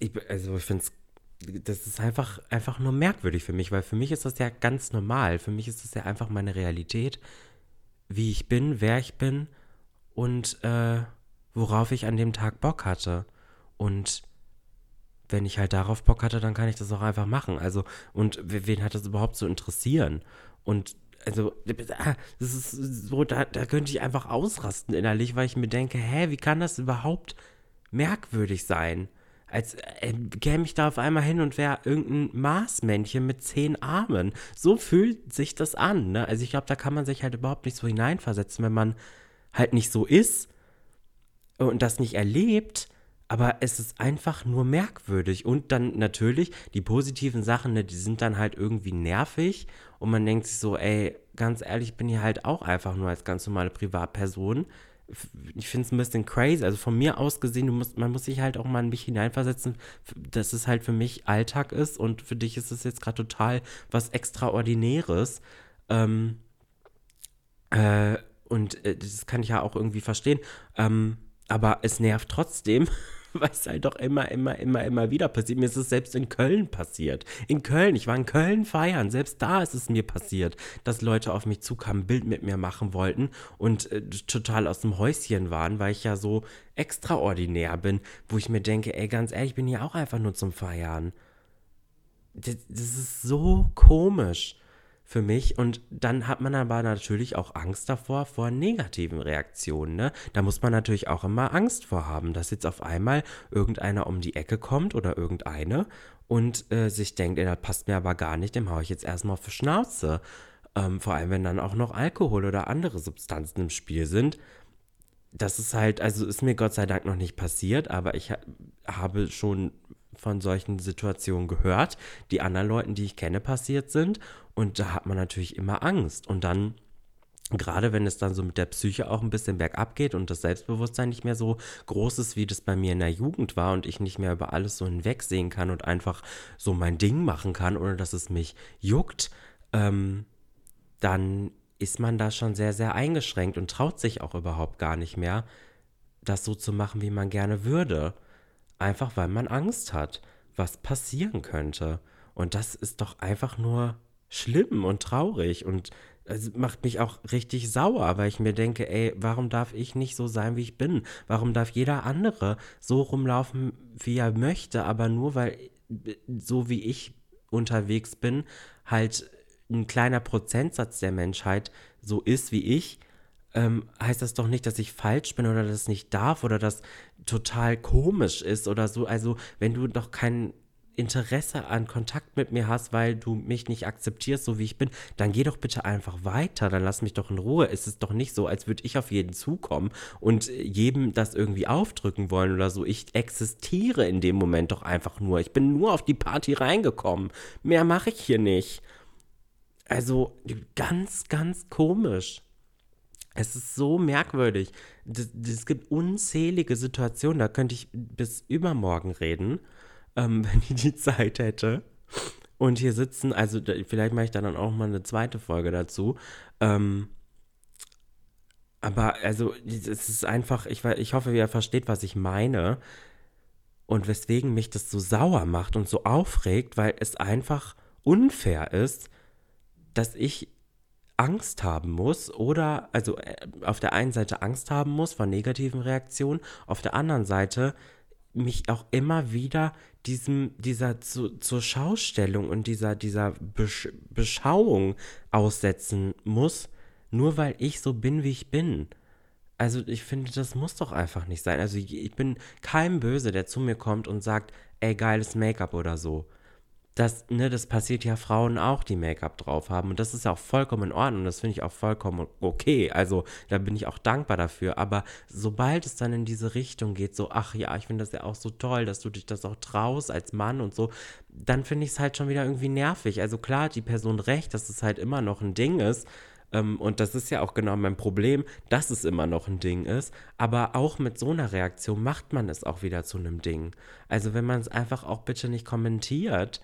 Ich, also ich finde es das ist einfach, einfach nur merkwürdig für mich, weil für mich ist das ja ganz normal. Für mich ist das ja einfach meine Realität, wie ich bin, wer ich bin und äh, worauf ich an dem Tag Bock hatte. Und wenn ich halt darauf Bock hatte, dann kann ich das auch einfach machen. Also, und wen hat das überhaupt zu interessieren? Und also, ah, das ist so, da, da könnte ich einfach ausrasten innerlich, weil ich mir denke, hä, wie kann das überhaupt merkwürdig sein? Als äh, käme ich da auf einmal hin und wäre irgendein Marsmännchen mit zehn Armen. So fühlt sich das an. Ne? Also ich glaube, da kann man sich halt überhaupt nicht so hineinversetzen, wenn man halt nicht so ist und das nicht erlebt. Aber es ist einfach nur merkwürdig. Und dann natürlich, die positiven Sachen, ne, die sind dann halt irgendwie nervig. Und man denkt sich so, ey, ganz ehrlich, ich bin hier halt auch einfach nur als ganz normale Privatperson ich finde es ein bisschen crazy. Also von mir aus gesehen, du musst, man muss sich halt auch mal in mich hineinversetzen, dass es halt für mich Alltag ist und für dich ist es jetzt gerade total was Extraordinäres. Ähm, äh, und äh, das kann ich ja auch irgendwie verstehen. Ähm, aber es nervt trotzdem, weil es halt doch immer, immer, immer, immer wieder passiert. Mir ist es selbst in Köln passiert. In Köln, ich war in Köln feiern. Selbst da ist es mir passiert, dass Leute auf mich zukamen, ein Bild mit mir machen wollten und äh, total aus dem Häuschen waren, weil ich ja so extraordinär bin, wo ich mir denke, ey, ganz ehrlich, ich bin hier auch einfach nur zum Feiern. das, das ist so komisch für mich. Und dann hat man aber natürlich auch Angst davor, vor negativen Reaktionen. Ne? Da muss man natürlich auch immer Angst vor haben, dass jetzt auf einmal irgendeiner um die Ecke kommt oder irgendeine und äh, sich denkt, ey, das passt mir aber gar nicht, dem haue ich jetzt erstmal auf die Schnauze. Ähm, vor allem, wenn dann auch noch Alkohol oder andere Substanzen im Spiel sind. Das ist halt, also ist mir Gott sei Dank noch nicht passiert, aber ich ha habe schon von solchen Situationen gehört, die anderen Leuten, die ich kenne, passiert sind. Und da hat man natürlich immer Angst. Und dann, gerade wenn es dann so mit der Psyche auch ein bisschen bergab geht und das Selbstbewusstsein nicht mehr so groß ist, wie das bei mir in der Jugend war und ich nicht mehr über alles so hinwegsehen kann und einfach so mein Ding machen kann, ohne dass es mich juckt, ähm, dann ist man da schon sehr, sehr eingeschränkt und traut sich auch überhaupt gar nicht mehr, das so zu machen, wie man gerne würde. Einfach weil man Angst hat, was passieren könnte. Und das ist doch einfach nur schlimm und traurig und es macht mich auch richtig sauer, weil ich mir denke, ey, warum darf ich nicht so sein, wie ich bin? Warum darf jeder andere so rumlaufen, wie er möchte, aber nur weil so wie ich unterwegs bin, halt ein kleiner Prozentsatz der Menschheit so ist wie ich, ähm, heißt das doch nicht, dass ich falsch bin oder das nicht darf oder das total komisch ist oder so. Also, wenn du doch kein Interesse an Kontakt mit mir hast, weil du mich nicht akzeptierst, so wie ich bin, dann geh doch bitte einfach weiter, dann lass mich doch in Ruhe. Es ist doch nicht so, als würde ich auf jeden zukommen und jedem das irgendwie aufdrücken wollen oder so. Ich existiere in dem Moment doch einfach nur. Ich bin nur auf die Party reingekommen. Mehr mache ich hier nicht. Also ganz, ganz komisch. Es ist so merkwürdig. Es gibt unzählige Situationen, da könnte ich bis übermorgen reden, ähm, wenn ich die Zeit hätte. Und hier sitzen, also vielleicht mache ich dann auch mal eine zweite Folge dazu. Ähm, aber also, es ist einfach, ich, ich hoffe, ihr versteht, was ich meine. Und weswegen mich das so sauer macht und so aufregt, weil es einfach unfair ist, dass ich Angst haben muss oder, also äh, auf der einen Seite Angst haben muss vor negativen Reaktionen, auf der anderen Seite mich auch immer wieder diesem, dieser zu, zur Schaustellung und dieser, dieser Besch Beschauung aussetzen muss, nur weil ich so bin, wie ich bin. Also ich finde, das muss doch einfach nicht sein. Also ich, ich bin kein Böse, der zu mir kommt und sagt, ey, geiles Make-up oder so das, ne, das passiert ja Frauen auch, die Make-up drauf haben. Und das ist ja auch vollkommen in Ordnung. Das finde ich auch vollkommen okay. Also da bin ich auch dankbar dafür. Aber sobald es dann in diese Richtung geht, so, ach ja, ich finde das ja auch so toll, dass du dich das auch traust als Mann und so, dann finde ich es halt schon wieder irgendwie nervig. Also klar hat die Person recht, dass es halt immer noch ein Ding ist. Ähm, und das ist ja auch genau mein Problem, dass es immer noch ein Ding ist. Aber auch mit so einer Reaktion macht man es auch wieder zu einem Ding. Also wenn man es einfach auch bitte nicht kommentiert,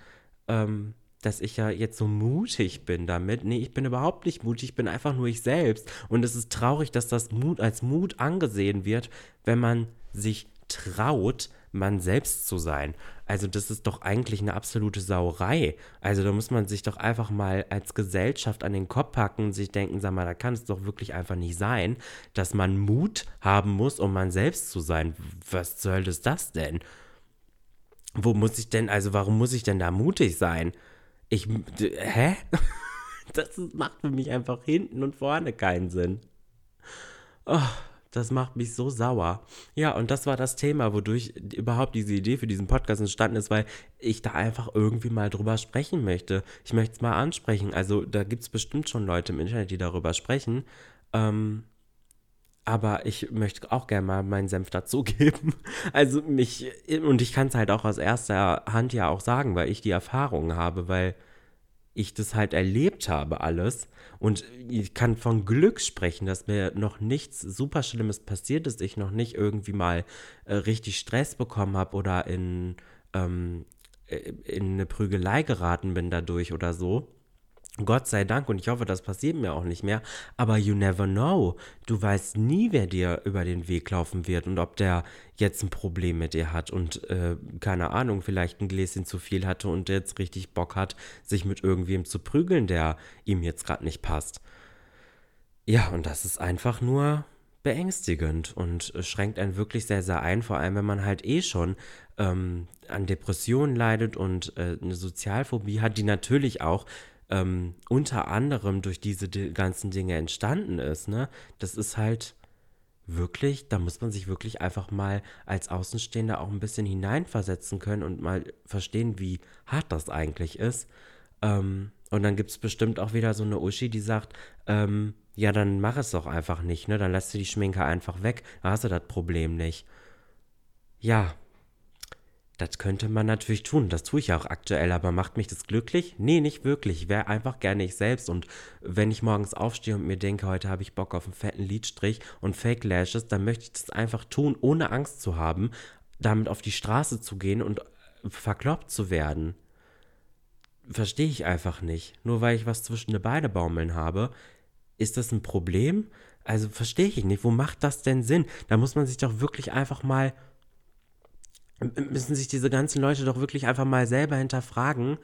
ähm, dass ich ja jetzt so mutig bin damit. Nee, ich bin überhaupt nicht mutig, ich bin einfach nur ich selbst. Und es ist traurig, dass das Mut als Mut angesehen wird, wenn man sich traut, man selbst zu sein. Also das ist doch eigentlich eine absolute Sauerei. Also da muss man sich doch einfach mal als Gesellschaft an den Kopf packen und sich denken, sag mal, da kann es doch wirklich einfach nicht sein, dass man Mut haben muss, um man selbst zu sein. Was soll das denn? Wo muss ich denn, also warum muss ich denn da mutig sein? Ich, hä? Das macht für mich einfach hinten und vorne keinen Sinn. Oh, das macht mich so sauer. Ja, und das war das Thema, wodurch überhaupt diese Idee für diesen Podcast entstanden ist, weil ich da einfach irgendwie mal drüber sprechen möchte. Ich möchte es mal ansprechen. Also da gibt es bestimmt schon Leute im Internet, die darüber sprechen. Ähm, aber ich möchte auch gerne mal meinen Senf dazugeben. Also mich, und ich kann es halt auch aus erster Hand ja auch sagen, weil ich die Erfahrung habe, weil ich das halt erlebt habe alles. Und ich kann von Glück sprechen, dass mir noch nichts super Schlimmes passiert ist. Ich noch nicht irgendwie mal äh, richtig Stress bekommen habe oder in, ähm, äh, in eine Prügelei geraten bin dadurch oder so. Gott sei Dank und ich hoffe, das passiert mir auch nicht mehr. Aber you never know. Du weißt nie, wer dir über den Weg laufen wird und ob der jetzt ein Problem mit dir hat und äh, keine Ahnung, vielleicht ein Gläschen zu viel hatte und jetzt richtig Bock hat, sich mit irgendwem zu prügeln, der ihm jetzt gerade nicht passt. Ja, und das ist einfach nur beängstigend und schränkt einen wirklich sehr, sehr ein, vor allem wenn man halt eh schon ähm, an Depressionen leidet und äh, eine Sozialphobie hat, die natürlich auch ähm, unter anderem durch diese ganzen Dinge entstanden ist, ne? Das ist halt wirklich, da muss man sich wirklich einfach mal als Außenstehender auch ein bisschen hineinversetzen können und mal verstehen, wie hart das eigentlich ist. Ähm, und dann gibt es bestimmt auch wieder so eine Uschi, die sagt, ähm, ja, dann mach es doch einfach nicht, ne? Dann lässt du die Schminke einfach weg, da hast du das Problem nicht. Ja, das könnte man natürlich tun, das tue ich auch aktuell, aber macht mich das glücklich? Nee, nicht wirklich. Ich wäre einfach gerne ich selbst und wenn ich morgens aufstehe und mir denke, heute habe ich Bock auf einen fetten Lidstrich und Fake Lashes, dann möchte ich das einfach tun, ohne Angst zu haben, damit auf die Straße zu gehen und verkloppt zu werden. Verstehe ich einfach nicht. Nur weil ich was zwischen die Beine baumeln habe, ist das ein Problem? Also verstehe ich nicht. Wo macht das denn Sinn? Da muss man sich doch wirklich einfach mal müssen sich diese ganzen Leute doch wirklich einfach mal selber hinterfragen,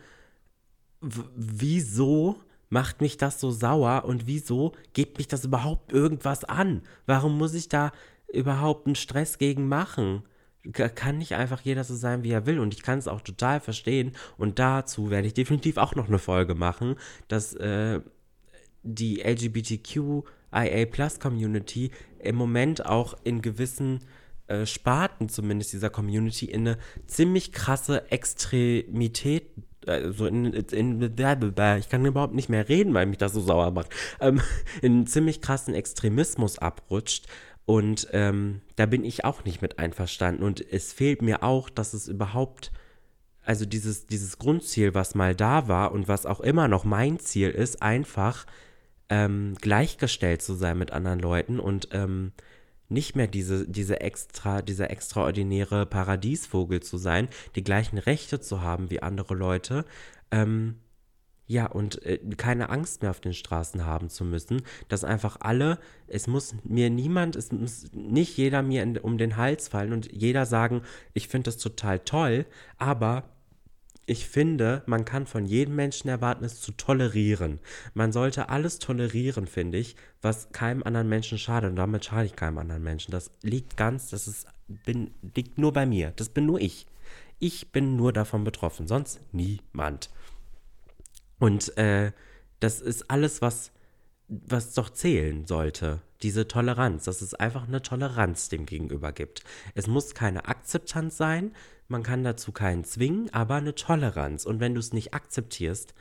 wieso macht mich das so sauer und wieso geht mich das überhaupt irgendwas an? Warum muss ich da überhaupt einen Stress gegen machen? Kann nicht einfach jeder so sein, wie er will. Und ich kann es auch total verstehen. Und dazu werde ich definitiv auch noch eine Folge machen, dass äh, die LGBTQIA Plus Community im Moment auch in gewissen äh, Sparten zumindest dieser Community in eine ziemlich krasse Extremität also in, in, ich kann überhaupt nicht mehr reden, weil mich das so sauer macht, ähm, in einen ziemlich krassen Extremismus abrutscht. Und ähm, da bin ich auch nicht mit einverstanden. Und es fehlt mir auch, dass es überhaupt, also dieses, dieses Grundziel, was mal da war und was auch immer noch mein Ziel ist, einfach ähm, gleichgestellt zu sein mit anderen Leuten und ähm, nicht mehr diese, diese extra, dieser extraordinäre Paradiesvogel zu sein, die gleichen Rechte zu haben wie andere Leute, ähm, ja, und äh, keine Angst mehr auf den Straßen haben zu müssen, dass einfach alle, es muss mir niemand, es muss nicht jeder mir in, um den Hals fallen und jeder sagen, ich finde das total toll, aber ich finde, man kann von jedem Menschen erwarten, es zu tolerieren. Man sollte alles tolerieren, finde ich, was keinem anderen Menschen schadet. Und damit schade ich keinem anderen Menschen. Das liegt ganz, das ist, bin, liegt nur bei mir. Das bin nur ich. Ich bin nur davon betroffen, sonst niemand. Und äh, das ist alles, was, was doch zählen sollte. Diese Toleranz, dass es einfach eine Toleranz dem Gegenüber gibt. Es muss keine Akzeptanz sein, man kann dazu keinen zwingen, aber eine Toleranz. Und wenn du es nicht akzeptierst,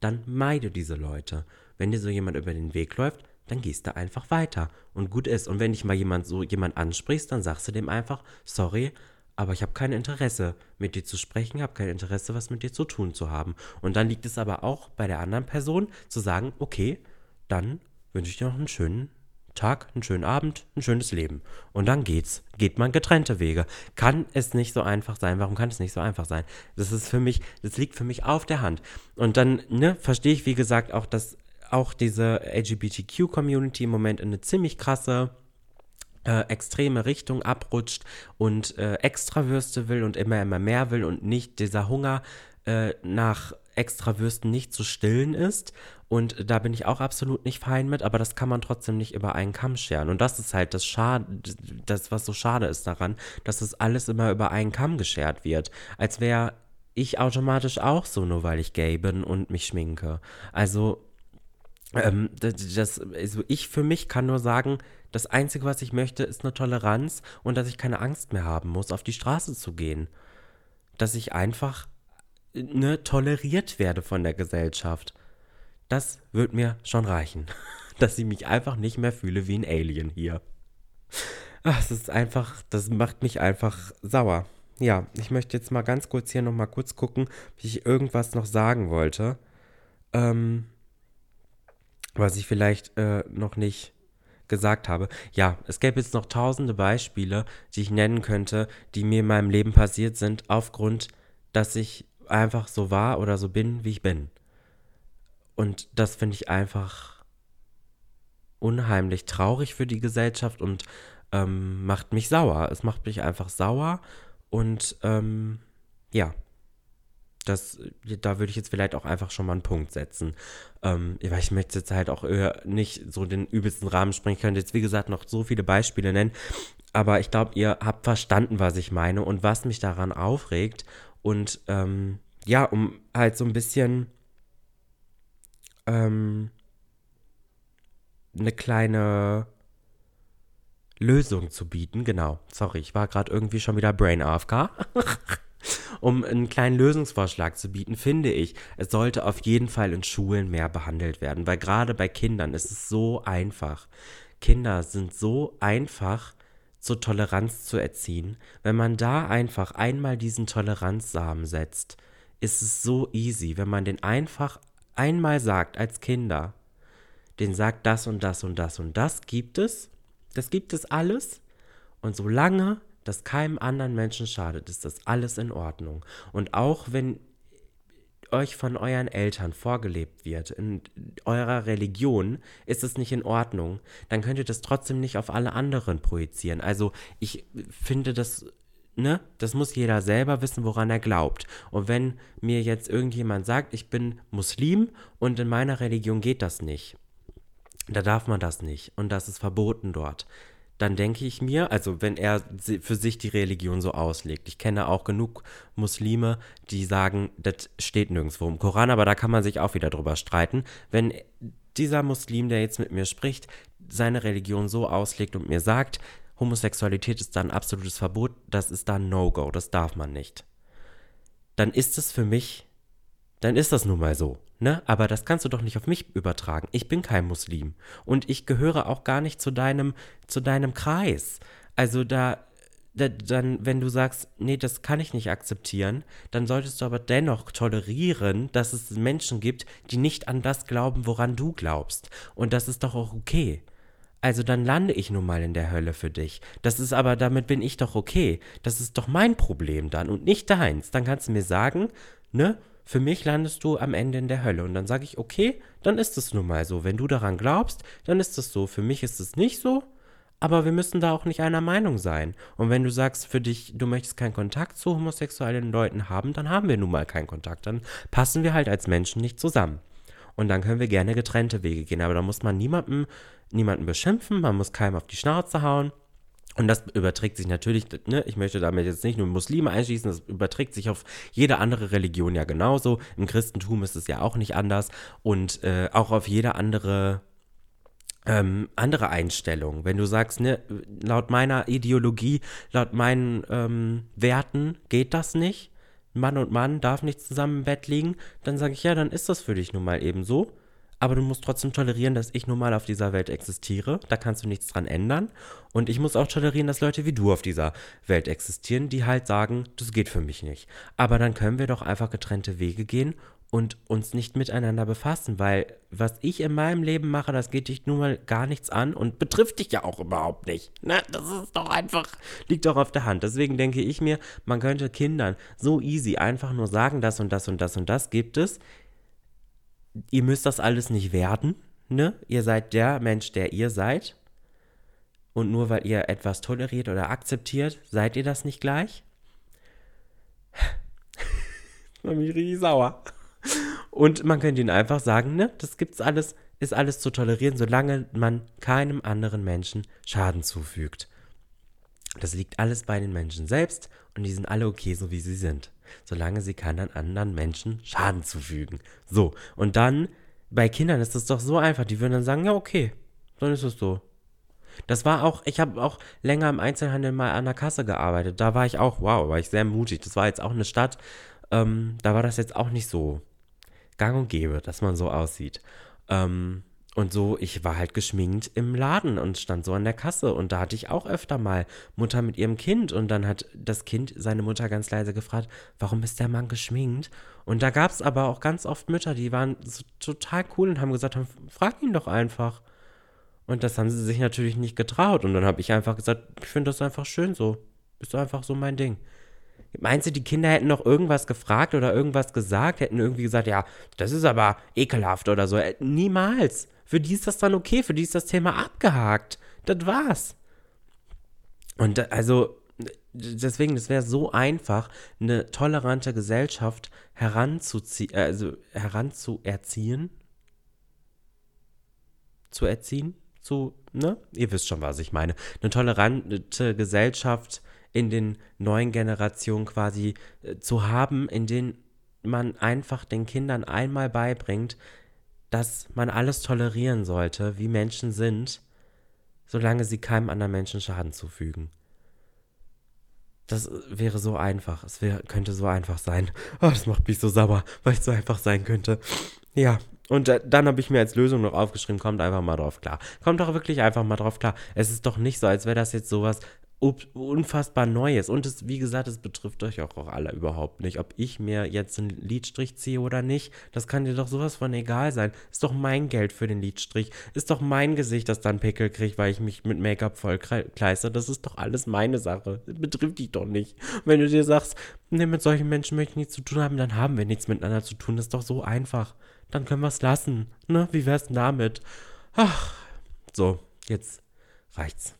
dann meide diese Leute. Wenn dir so jemand über den Weg läuft, dann gehst du einfach weiter und gut ist. Und wenn dich mal jemand so jemand ansprichst, dann sagst du dem einfach, sorry, aber ich habe kein Interesse, mit dir zu sprechen, habe kein Interesse, was mit dir zu tun zu haben. Und dann liegt es aber auch bei der anderen Person zu sagen, okay, dann wünsche ich dir noch einen schönen Tag, einen schönen Abend, ein schönes Leben. Und dann geht's. Geht man getrennte Wege. Kann es nicht so einfach sein? Warum kann es nicht so einfach sein? Das ist für mich, das liegt für mich auf der Hand. Und dann, ne, verstehe ich, wie gesagt, auch, dass auch diese LGBTQ-Community im Moment in eine ziemlich krasse äh, extreme Richtung abrutscht und äh, Extrawürste will und immer, immer mehr will und nicht dieser Hunger äh, nach Extrawürsten nicht zu stillen ist und da bin ich auch absolut nicht fein mit, aber das kann man trotzdem nicht über einen Kamm scheren. Und das ist halt das Schade, das, was so schade ist daran, dass das alles immer über einen Kamm geschert wird. Als wäre ich automatisch auch so, nur weil ich gay bin und mich schminke. Also, ähm, das, das, also ich für mich kann nur sagen, das Einzige, was ich möchte, ist eine Toleranz und dass ich keine Angst mehr haben muss, auf die Straße zu gehen. Dass ich einfach ne, toleriert werde von der Gesellschaft. Das wird mir schon reichen. Dass ich mich einfach nicht mehr fühle wie ein Alien hier. Ach, es ist einfach, das macht mich einfach sauer. Ja, ich möchte jetzt mal ganz kurz hier nochmal kurz gucken, wie ich irgendwas noch sagen wollte. Ähm, was ich vielleicht äh, noch nicht gesagt habe. Ja, es gäbe jetzt noch tausende Beispiele, die ich nennen könnte, die mir in meinem Leben passiert sind, aufgrund, dass ich einfach so war oder so bin, wie ich bin. Und das finde ich einfach unheimlich traurig für die Gesellschaft und ähm, macht mich sauer. Es macht mich einfach sauer und ähm, ja, das, da würde ich jetzt vielleicht auch einfach schon mal einen Punkt setzen. Ähm, weil ich möchte jetzt halt auch nicht so den übelsten Rahmen springen. Ich könnte jetzt, wie gesagt, noch so viele Beispiele nennen. Aber ich glaube, ihr habt verstanden, was ich meine und was mich daran aufregt. Und ähm, ja, um halt so ein bisschen ähm, eine kleine Lösung zu bieten. Genau, sorry, ich war gerade irgendwie schon wieder Brain AFK. um einen kleinen Lösungsvorschlag zu bieten, finde ich, es sollte auf jeden Fall in Schulen mehr behandelt werden, weil gerade bei Kindern ist es so einfach. Kinder sind so einfach zur Toleranz zu erziehen. Wenn man da einfach einmal diesen Toleranzsamen setzt, ist es so easy, wenn man den einfach einmal sagt als Kinder, den sagt das und das und das und das gibt es, das gibt es alles und solange das keinem anderen Menschen schadet, ist das alles in Ordnung. Und auch wenn euch von euren Eltern vorgelebt wird, in eurer Religion ist es nicht in Ordnung, dann könnt ihr das trotzdem nicht auf alle anderen projizieren. Also ich finde das ne, das muss jeder selber wissen, woran er glaubt. Und wenn mir jetzt irgendjemand sagt, ich bin Muslim und in meiner Religion geht das nicht, da darf man das nicht und das ist verboten dort, dann denke ich mir, also wenn er für sich die Religion so auslegt, ich kenne auch genug Muslime, die sagen, das steht nirgendwo im Koran, aber da kann man sich auch wieder drüber streiten. Wenn dieser Muslim, der jetzt mit mir spricht, seine Religion so auslegt und mir sagt, Homosexualität ist da ein absolutes Verbot, das ist da ein No-Go, das darf man nicht. Dann ist es für mich, dann ist das nun mal so. Ne? Aber das kannst du doch nicht auf mich übertragen. Ich bin kein Muslim. Und ich gehöre auch gar nicht zu deinem, zu deinem Kreis. Also da, da, dann, wenn du sagst, nee, das kann ich nicht akzeptieren, dann solltest du aber dennoch tolerieren, dass es Menschen gibt, die nicht an das glauben, woran du glaubst. Und das ist doch auch okay. Also dann lande ich nun mal in der Hölle für dich. Das ist aber, damit bin ich doch okay. Das ist doch mein Problem dann und nicht deins. Dann kannst du mir sagen, ne, für mich landest du am Ende in der Hölle. Und dann sage ich, okay, dann ist es nun mal so. Wenn du daran glaubst, dann ist es so. Für mich ist es nicht so, aber wir müssen da auch nicht einer Meinung sein. Und wenn du sagst, für dich, du möchtest keinen Kontakt zu homosexuellen Leuten haben, dann haben wir nun mal keinen Kontakt. Dann passen wir halt als Menschen nicht zusammen. Und dann können wir gerne getrennte Wege gehen. Aber da muss man niemandem, niemanden beschimpfen, man muss keinem auf die Schnauze hauen. Und das überträgt sich natürlich, ne, ich möchte damit jetzt nicht nur Muslime einschließen, das überträgt sich auf jede andere Religion ja genauso. Im Christentum ist es ja auch nicht anders und äh, auch auf jede andere ähm, andere Einstellung. Wenn du sagst, ne, laut meiner Ideologie, laut meinen ähm, Werten geht das nicht, Mann und Mann darf nicht zusammen im Bett liegen, dann sage ich, ja, dann ist das für dich nun mal eben so aber du musst trotzdem tolerieren, dass ich nun mal auf dieser Welt existiere. Da kannst du nichts dran ändern. Und ich muss auch tolerieren, dass Leute wie du auf dieser Welt existieren, die halt sagen, das geht für mich nicht. Aber dann können wir doch einfach getrennte Wege gehen und uns nicht miteinander befassen, weil was ich in meinem Leben mache, das geht dich nun mal gar nichts an und betrifft dich ja auch überhaupt nicht. Ne? Das ist doch einfach, liegt doch auf der Hand. Deswegen denke ich mir, man könnte Kindern so easy einfach nur sagen, das und das und das und das gibt es ihr müsst das alles nicht werden, ne? Ihr seid der Mensch, der ihr seid. Und nur weil ihr etwas toleriert oder akzeptiert, seid ihr das nicht gleich? Mach mich richtig sauer. Und man könnte ihnen einfach sagen, ne, das gibt's alles, ist alles zu tolerieren, solange man keinem anderen Menschen Schaden zufügt. Das liegt alles bei den Menschen selbst und die sind alle okay, so wie sie sind solange sie keinen anderen Menschen Schaden zufügen. So, und dann, bei Kindern ist das doch so einfach, die würden dann sagen, ja, okay, dann ist es so. Das war auch, ich habe auch länger im Einzelhandel mal an der Kasse gearbeitet. Da war ich auch, wow, war ich sehr mutig. Das war jetzt auch eine Stadt, ähm, da war das jetzt auch nicht so gang und gäbe, dass man so aussieht. Ähm, und so, ich war halt geschminkt im Laden und stand so an der Kasse. Und da hatte ich auch öfter mal Mutter mit ihrem Kind. Und dann hat das Kind seine Mutter ganz leise gefragt, warum ist der Mann geschminkt? Und da gab es aber auch ganz oft Mütter, die waren so total cool und haben gesagt, frag ihn doch einfach. Und das haben sie sich natürlich nicht getraut. Und dann habe ich einfach gesagt, ich finde das einfach schön so. Ist einfach so mein Ding. Meinst du, die Kinder hätten noch irgendwas gefragt oder irgendwas gesagt, hätten irgendwie gesagt, ja, das ist aber ekelhaft oder so? Äh, niemals. Für die ist das dann okay, für die ist das Thema abgehakt. Das war's. Und also, deswegen, das wäre so einfach, eine tolerante Gesellschaft heranzuziehen, also heranzuerziehen. Zu erziehen? Zu, ne? Ihr wisst schon, was ich meine. Eine tolerante Gesellschaft in den neuen Generationen quasi äh, zu haben, in denen man einfach den Kindern einmal beibringt, dass man alles tolerieren sollte, wie Menschen sind, solange sie keinem anderen Menschen Schaden zufügen. Das wäre so einfach. Es wär, könnte so einfach sein. Oh, das macht mich so sauer, weil es so einfach sein könnte. Ja, und äh, dann habe ich mir als Lösung noch aufgeschrieben, kommt einfach mal drauf klar. Kommt doch wirklich einfach mal drauf klar. Es ist doch nicht so, als wäre das jetzt sowas unfassbar Neues. Und es, wie gesagt, es betrifft euch auch, auch alle überhaupt nicht. Ob ich mir jetzt einen Liedstrich ziehe oder nicht, das kann dir doch sowas von egal sein. Ist doch mein Geld für den Liedstrich. Ist doch mein Gesicht, das dann Pickel kriegt, weil ich mich mit Make-up voll kleister. Das ist doch alles meine Sache. Das betrifft dich doch nicht. wenn du dir sagst, nee, mit solchen Menschen möchte ich nichts zu tun haben, dann haben wir nichts miteinander zu tun. Das ist doch so einfach. Dann können wir es lassen. Ne? Wie wär's denn damit? Ach, so, jetzt reicht's.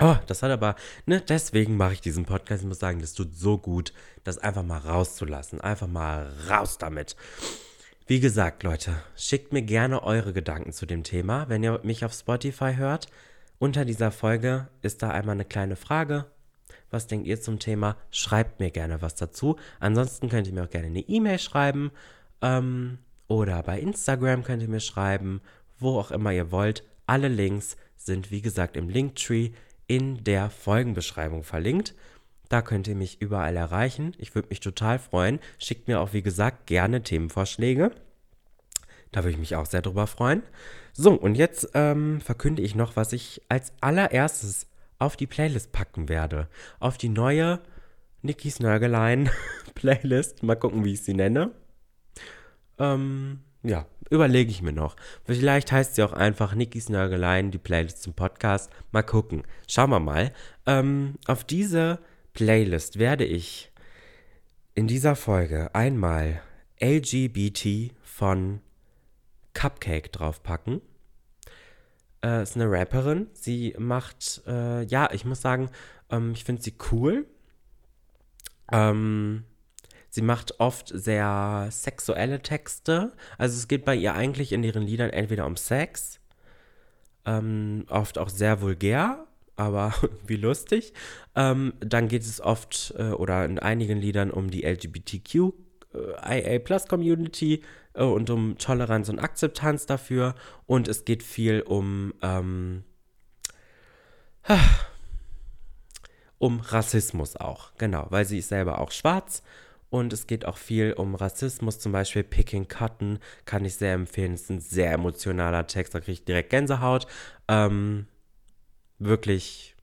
Oh, das hat aber, ne, deswegen mache ich diesen Podcast. Ich muss sagen, das tut so gut, das einfach mal rauszulassen. Einfach mal raus damit. Wie gesagt, Leute, schickt mir gerne eure Gedanken zu dem Thema, wenn ihr mich auf Spotify hört. Unter dieser Folge ist da einmal eine kleine Frage. Was denkt ihr zum Thema? Schreibt mir gerne was dazu. Ansonsten könnt ihr mir auch gerne eine E-Mail schreiben. Ähm, oder bei Instagram könnt ihr mir schreiben. Wo auch immer ihr wollt. Alle Links sind, wie gesagt, im Linktree in der Folgenbeschreibung verlinkt. Da könnt ihr mich überall erreichen. Ich würde mich total freuen. Schickt mir auch, wie gesagt, gerne Themenvorschläge. Da würde ich mich auch sehr drüber freuen. So, und jetzt ähm, verkünde ich noch, was ich als allererstes auf die Playlist packen werde. Auf die neue Nikis Nörgelein Playlist. Mal gucken, wie ich sie nenne. Ähm, ja, überlege ich mir noch. Vielleicht heißt sie auch einfach Nikis Nörgeleien, die Playlist zum Podcast. Mal gucken. Schauen wir mal. Ähm, auf diese Playlist werde ich in dieser Folge einmal LGBT von Cupcake draufpacken. Äh, ist eine Rapperin. Sie macht, äh, ja, ich muss sagen, ähm, ich finde sie cool. Ähm, Sie macht oft sehr sexuelle Texte. Also es geht bei ihr eigentlich in ihren Liedern entweder um Sex, ähm, oft auch sehr vulgär, aber wie lustig. Ähm, dann geht es oft äh, oder in einigen Liedern um die LGBTQ. IA Plus Community äh, und um Toleranz und Akzeptanz dafür. Und es geht viel um, ähm, um Rassismus auch. Genau, weil sie ist selber auch schwarz und es geht auch viel um Rassismus, zum Beispiel Picking Cotton, kann ich sehr empfehlen. Es ist ein sehr emotionaler Text, da kriege ich direkt Gänsehaut. Ähm, wirklich,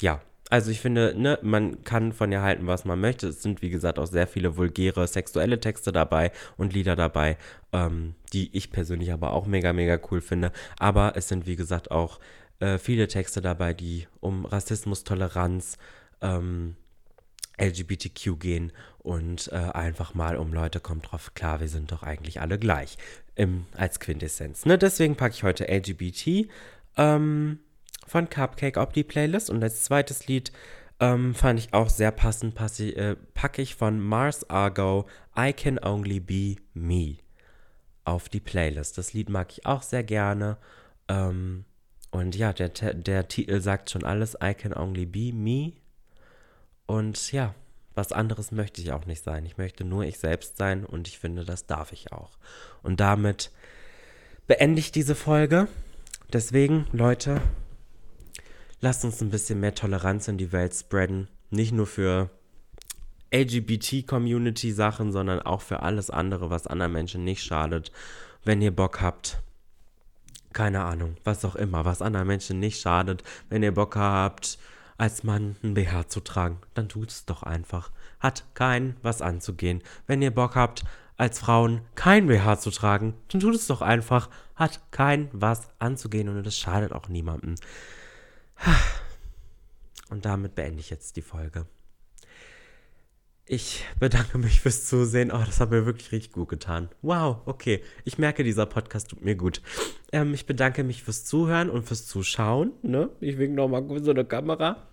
ja. Also ich finde, ne, man kann von ihr halten, was man möchte. Es sind, wie gesagt, auch sehr viele vulgäre sexuelle Texte dabei und Lieder dabei, ähm, die ich persönlich aber auch mega, mega cool finde. Aber es sind, wie gesagt, auch äh, viele Texte dabei, die um Rassismus, Toleranz, ähm, LGBTQ gehen und äh, einfach mal um Leute kommt drauf klar, wir sind doch eigentlich alle gleich im, als Quintessenz. Ne? Deswegen packe ich heute LGBT ähm, von Cupcake auf die Playlist und als zweites Lied ähm, fand ich auch sehr passend, passi, äh, packe ich von Mars Argo I Can Only Be Me auf die Playlist. Das Lied mag ich auch sehr gerne. Ähm, und ja, der, der Titel sagt schon alles, I Can Only Be Me. Und ja, was anderes möchte ich auch nicht sein. Ich möchte nur ich selbst sein und ich finde, das darf ich auch. Und damit beende ich diese Folge. Deswegen, Leute, lasst uns ein bisschen mehr Toleranz in die Welt spreaden. Nicht nur für LGBT-Community-Sachen, sondern auch für alles andere, was anderen Menschen nicht schadet. Wenn ihr Bock habt, keine Ahnung, was auch immer, was anderen Menschen nicht schadet. Wenn ihr Bock habt, als Mann ein BH zu tragen, dann tut es doch einfach. Hat keinen was anzugehen. Wenn ihr Bock habt, als Frauen kein BH zu tragen, dann tut es doch einfach. Hat keinen was anzugehen und es schadet auch niemandem. Und damit beende ich jetzt die Folge. Ich bedanke mich fürs Zusehen. Oh, das hat mir wirklich richtig gut getan. Wow, okay. Ich merke, dieser Podcast tut mir gut. Ähm, ich bedanke mich fürs Zuhören und fürs Zuschauen. Ne? Ich wink nochmal so eine Kamera.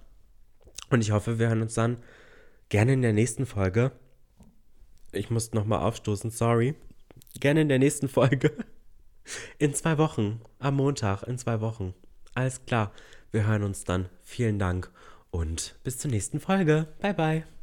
Und ich hoffe, wir hören uns dann gerne in der nächsten Folge. Ich muss nochmal aufstoßen, sorry. Gerne in der nächsten Folge. In zwei Wochen. Am Montag, in zwei Wochen. Alles klar. Wir hören uns dann. Vielen Dank und bis zur nächsten Folge. Bye, bye.